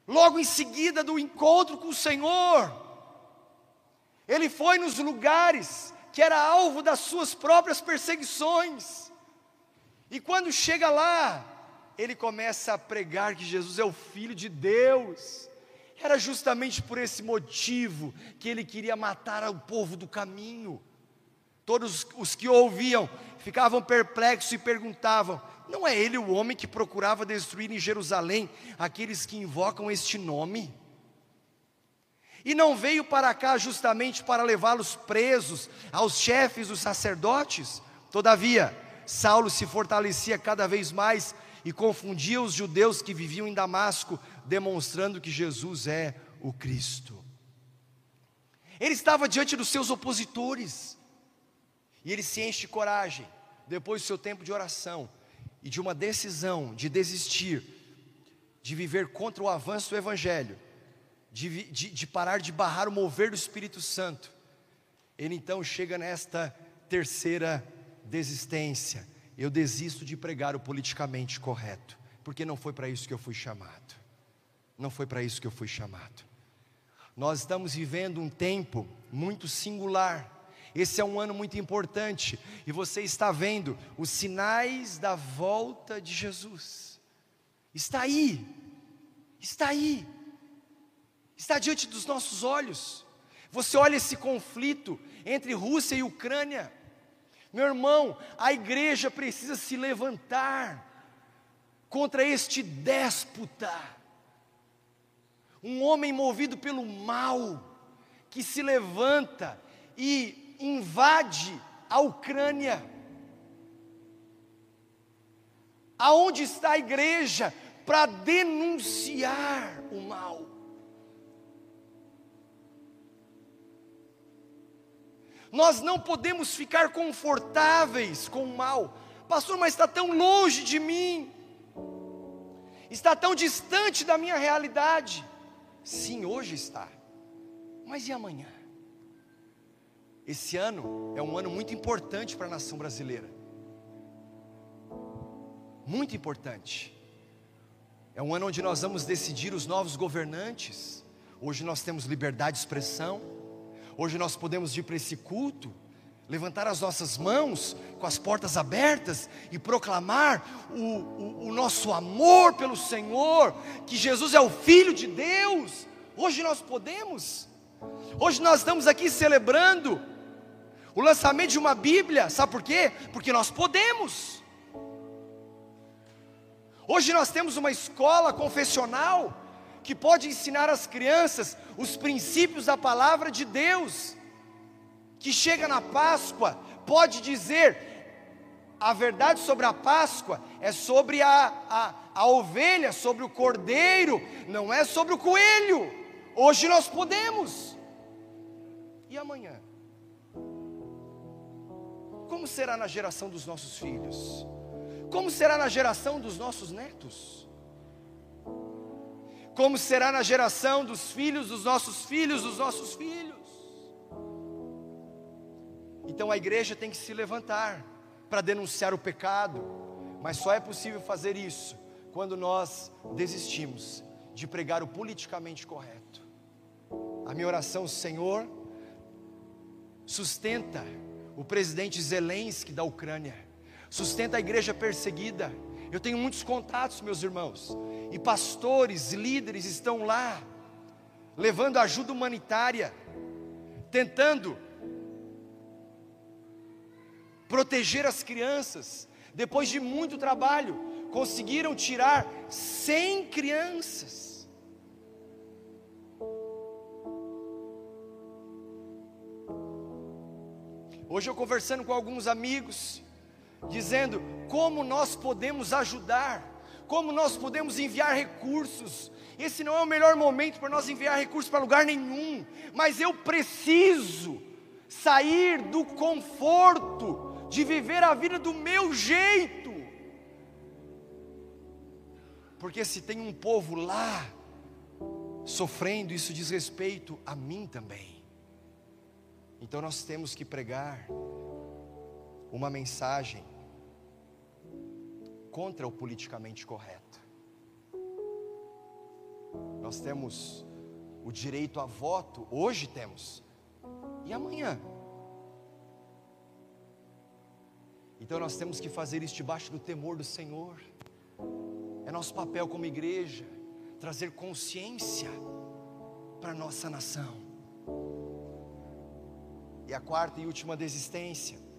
Logo em seguida do encontro com o Senhor, ele foi nos lugares que era alvo das suas próprias perseguições. E quando chega lá, ele começa a pregar que Jesus é o Filho de Deus. Era justamente por esse motivo que ele queria matar o povo do caminho. Todos os que ouviam ficavam perplexos e perguntavam: Não é ele o homem que procurava destruir em Jerusalém aqueles que invocam este nome? E não veio para cá justamente para levá-los presos aos chefes dos sacerdotes? Todavia, Saulo se fortalecia cada vez mais e confundia os judeus que viviam em Damasco, demonstrando que Jesus é o Cristo. Ele estava diante dos seus opositores, e ele se enche de coragem, depois do seu tempo de oração e de uma decisão de desistir, de viver contra o avanço do Evangelho, de, de, de parar de barrar o mover do Espírito Santo. Ele então chega nesta terceira desistência eu desisto de pregar o politicamente correto, porque não foi para isso que eu fui chamado. Não foi para isso que eu fui chamado. Nós estamos vivendo um tempo muito singular. Esse é um ano muito importante e você está vendo os sinais da volta de Jesus. Está aí. Está aí. Está diante dos nossos olhos. Você olha esse conflito entre Rússia e Ucrânia. Meu irmão, a igreja precisa se levantar contra este déspota, um homem movido pelo mal, que se levanta e invade a Ucrânia. Aonde está a igreja para denunciar o mal? Nós não podemos ficar confortáveis com o mal. Pastor, mas está tão longe de mim. Está tão distante da minha realidade. Sim, hoje está. Mas e amanhã? Esse ano é um ano muito importante para a nação brasileira. Muito importante. É um ano onde nós vamos decidir os novos governantes. Hoje nós temos liberdade de expressão. Hoje nós podemos ir para esse culto, levantar as nossas mãos com as portas abertas e proclamar o, o, o nosso amor pelo Senhor, que Jesus é o Filho de Deus. Hoje nós podemos, hoje nós estamos aqui celebrando o lançamento de uma Bíblia, sabe por quê? Porque nós podemos. Hoje nós temos uma escola confessional que pode ensinar às crianças os princípios da palavra de Deus, que chega na Páscoa, pode dizer: A verdade sobre a Páscoa é sobre a, a, a ovelha, sobre o cordeiro, não é sobre o coelho. Hoje nós podemos. E amanhã? Como será na geração dos nossos filhos? Como será na geração dos nossos netos? Como será na geração dos filhos dos nossos filhos, dos nossos filhos? Então a igreja tem que se levantar para denunciar o pecado, mas só é possível fazer isso quando nós desistimos de pregar o politicamente correto. A minha oração, Senhor, sustenta o presidente Zelensky da Ucrânia, sustenta a igreja perseguida. Eu tenho muitos contatos, meus irmãos, e pastores, líderes estão lá, levando ajuda humanitária, tentando proteger as crianças. Depois de muito trabalho, conseguiram tirar 100 crianças. Hoje eu conversando com alguns amigos, dizendo como nós podemos ajudar, como nós podemos enviar recursos. Esse não é o melhor momento para nós enviar recursos para lugar nenhum, mas eu preciso sair do conforto de viver a vida do meu jeito. Porque se tem um povo lá sofrendo, isso diz respeito a mim também. Então nós temos que pregar uma mensagem contra o politicamente correto. Nós temos o direito a voto, hoje temos, e amanhã. Então nós temos que fazer isso debaixo do temor do Senhor. É nosso papel como igreja trazer consciência para a nossa nação. E a quarta e última desistência.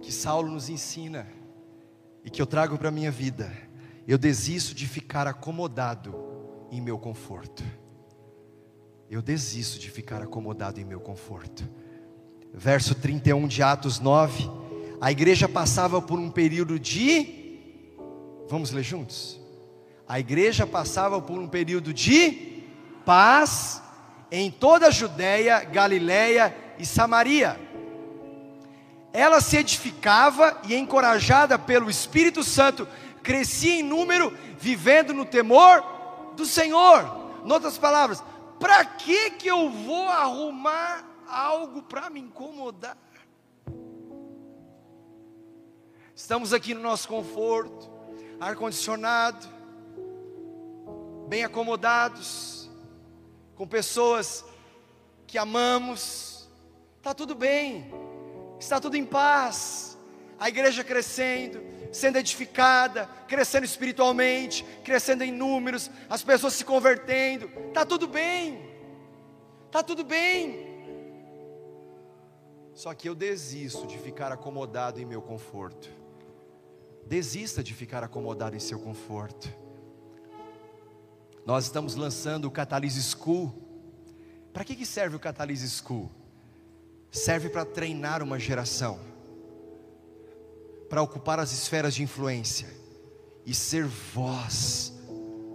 Que Saulo nos ensina e que eu trago para a minha vida. Eu desisto de ficar acomodado em meu conforto. Eu desisto de ficar acomodado em meu conforto. Verso 31 de Atos 9. A igreja passava por um período de. Vamos ler juntos? A igreja passava por um período de paz em toda a Judéia, Galiléia e Samaria. Ela se edificava e, encorajada pelo Espírito Santo, crescia em número, vivendo no temor do Senhor. Em outras palavras, para que que eu vou arrumar algo para me incomodar? Estamos aqui no nosso conforto, ar condicionado, bem acomodados com pessoas que amamos, está tudo bem, está tudo em paz, a igreja crescendo, sendo edificada, crescendo espiritualmente, crescendo em números, as pessoas se convertendo, está tudo bem, está tudo bem. Só que eu desisto de ficar acomodado em meu conforto. Desista de ficar acomodado em seu conforto. Nós estamos lançando o Catalyse School. Para que, que serve o Catalyse School? Serve para treinar uma geração, para ocupar as esferas de influência e ser voz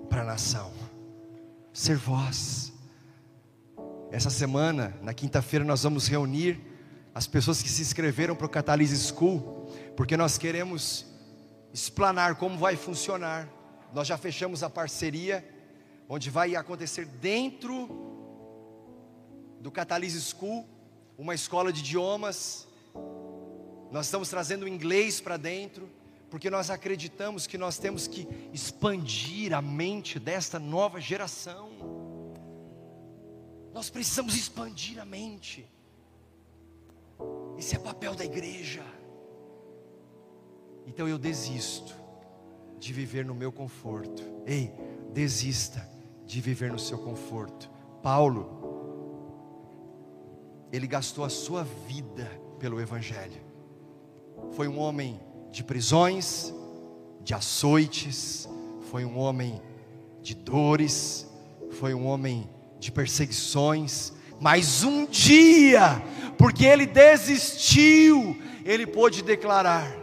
para a nação. Ser voz. Essa semana, na quinta-feira, nós vamos reunir as pessoas que se inscreveram para o Catalyse School, porque nós queremos explanar como vai funcionar. Nós já fechamos a parceria onde vai acontecer dentro do Catalyse School, uma escola de idiomas. Nós estamos trazendo o inglês para dentro, porque nós acreditamos que nós temos que expandir a mente desta nova geração. Nós precisamos expandir a mente. Esse é o papel da igreja. Então eu desisto de viver no meu conforto. Ei, desista de viver no seu conforto. Paulo, ele gastou a sua vida pelo Evangelho. Foi um homem de prisões, de açoites, foi um homem de dores, foi um homem de perseguições, mas um dia, porque ele desistiu, ele pôde declarar: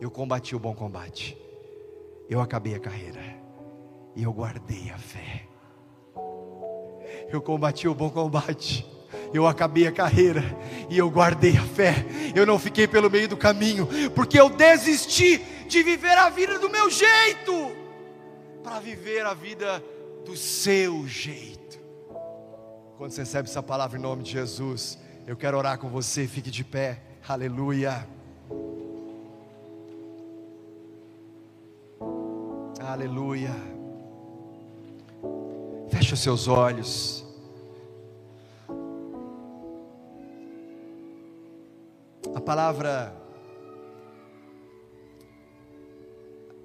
Eu combati o bom combate, eu acabei a carreira, e eu guardei a fé. Eu combati o bom combate, eu acabei a carreira e eu guardei a fé. Eu não fiquei pelo meio do caminho, porque eu desisti de viver a vida do meu jeito, para viver a vida do seu jeito. Quando você recebe essa palavra em nome de Jesus, eu quero orar com você, fique de pé, aleluia. Aleluia. Feche os seus olhos. A palavra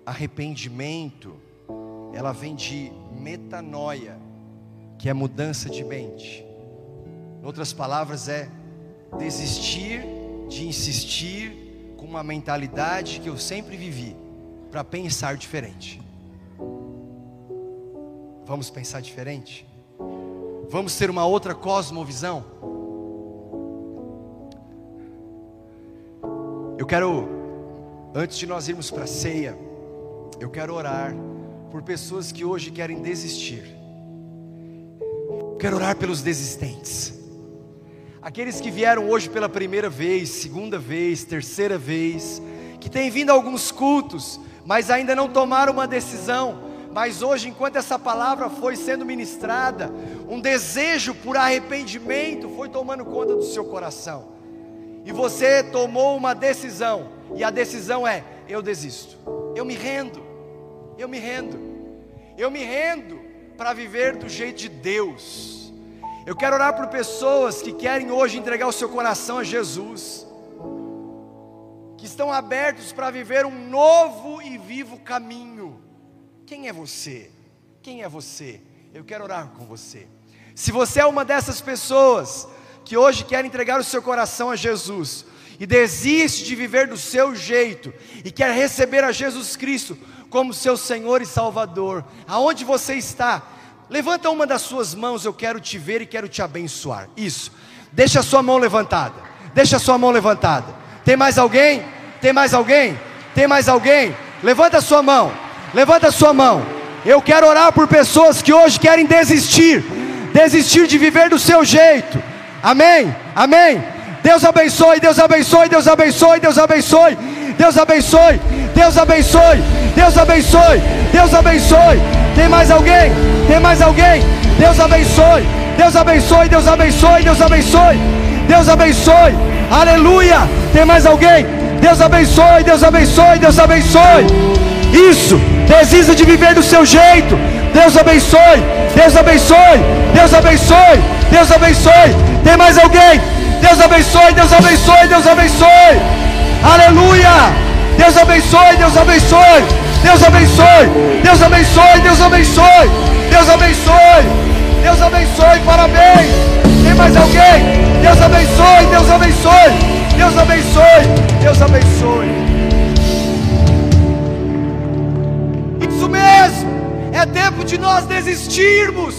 arrependimento, ela vem de metanoia, que é mudança de mente. Em outras palavras, é desistir de insistir com uma mentalidade que eu sempre vivi, para pensar diferente. Vamos pensar diferente? Vamos ter uma outra cosmovisão? Eu quero, antes de nós irmos para a ceia, eu quero orar por pessoas que hoje querem desistir. Quero orar pelos desistentes. Aqueles que vieram hoje pela primeira vez, segunda vez, terceira vez, que têm vindo a alguns cultos, mas ainda não tomaram uma decisão. Mas hoje, enquanto essa palavra foi sendo ministrada, um desejo por arrependimento foi tomando conta do seu coração e você tomou uma decisão, e a decisão é: eu desisto, eu me rendo, eu me rendo, eu me rendo para viver do jeito de Deus. Eu quero orar por pessoas que querem hoje entregar o seu coração a Jesus, que estão abertos para viver um novo e vivo caminho. Quem é você? Quem é você? Eu quero orar com você. Se você é uma dessas pessoas, que hoje quer entregar o seu coração a Jesus e desiste de viver do seu jeito e quer receber a Jesus Cristo como seu Senhor e Salvador, aonde você está? Levanta uma das suas mãos, eu quero te ver e quero te abençoar. Isso. Deixa a sua mão levantada. Deixa a sua mão levantada. Tem mais alguém? Tem mais alguém? Tem mais alguém? Levanta a sua mão. Levanta a sua mão. Eu quero orar por pessoas que hoje querem desistir, desistir de viver do seu jeito Amém? Amém? Deus abençoe, Deus abençoe, Deus abençoe, Deus abençoe, Deus abençoe, Deus abençoe, Deus abençoe, Deus abençoe. Tem mais alguém? Tem mais alguém? Deus abençoe, Deus abençoe, Deus abençoe, Deus abençoe, Deus abençoe. Aleluia! Tem mais alguém? Deus abençoe, Deus abençoe, Deus abençoe. Isso, desista de viver do seu jeito. Deus abençoe, Deus abençoe, Deus abençoe, Deus abençoe. Tem mais alguém? Deus abençoe, Deus abençoe, Deus abençoe. Aleluia! Deus abençoe, Deus abençoe. Deus abençoe, Deus abençoe, Deus abençoe. Deus abençoe. Deus abençoe, parabéns. Tem mais alguém? Deus abençoe, Deus abençoe. Deus abençoe, Deus abençoe. Isso mesmo. É tempo de nós desistirmos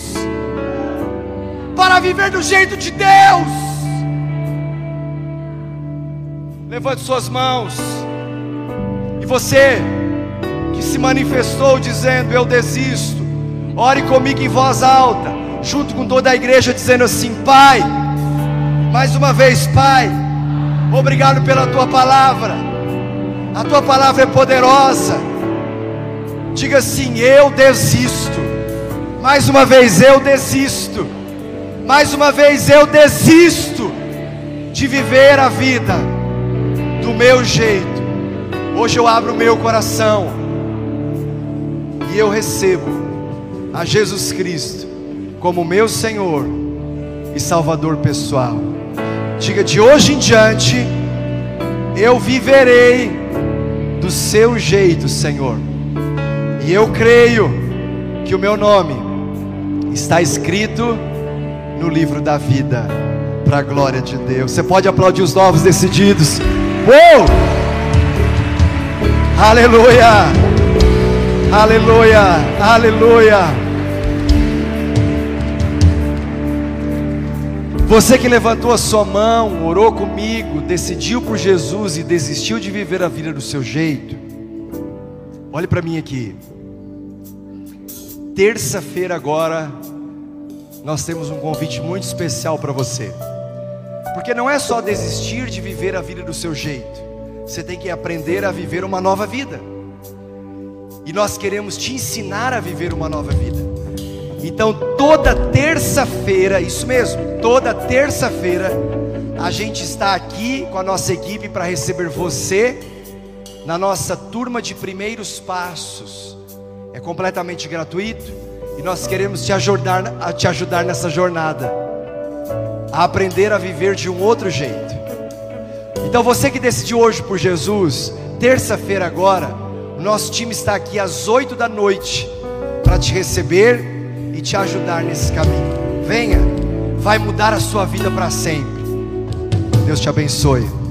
para viver do jeito de Deus. Levante suas mãos. E você que se manifestou dizendo: Eu desisto, ore comigo em voz alta, junto com toda a igreja, dizendo assim: Pai, mais uma vez, Pai, obrigado pela tua palavra. A tua palavra é poderosa. Diga assim: Eu desisto. Mais uma vez, eu desisto mais uma vez eu desisto de viver a vida do meu jeito. Hoje eu abro o meu coração e eu recebo a Jesus Cristo como meu Senhor e Salvador pessoal. Diga de hoje em diante, eu viverei do seu jeito, Senhor. E eu creio que o meu nome está escrito no livro da vida, para a glória de Deus. Você pode aplaudir os novos decididos. Uou! Aleluia! Aleluia! Aleluia! Você que levantou a sua mão, orou comigo, decidiu por Jesus e desistiu de viver a vida do seu jeito. Olhe para mim aqui. Terça-feira agora nós temos um convite muito especial para você. Porque não é só desistir de viver a vida do seu jeito. Você tem que aprender a viver uma nova vida. E nós queremos te ensinar a viver uma nova vida. Então, toda terça-feira, isso mesmo, toda terça-feira, a gente está aqui com a nossa equipe para receber você na nossa turma de primeiros passos. É completamente gratuito e nós queremos te ajudar, te ajudar nessa jornada, a aprender a viver de um outro jeito. Então você que decidiu hoje por Jesus, terça-feira agora, o nosso time está aqui às oito da noite para te receber e te ajudar nesse caminho. Venha, vai mudar a sua vida para sempre. Deus te abençoe.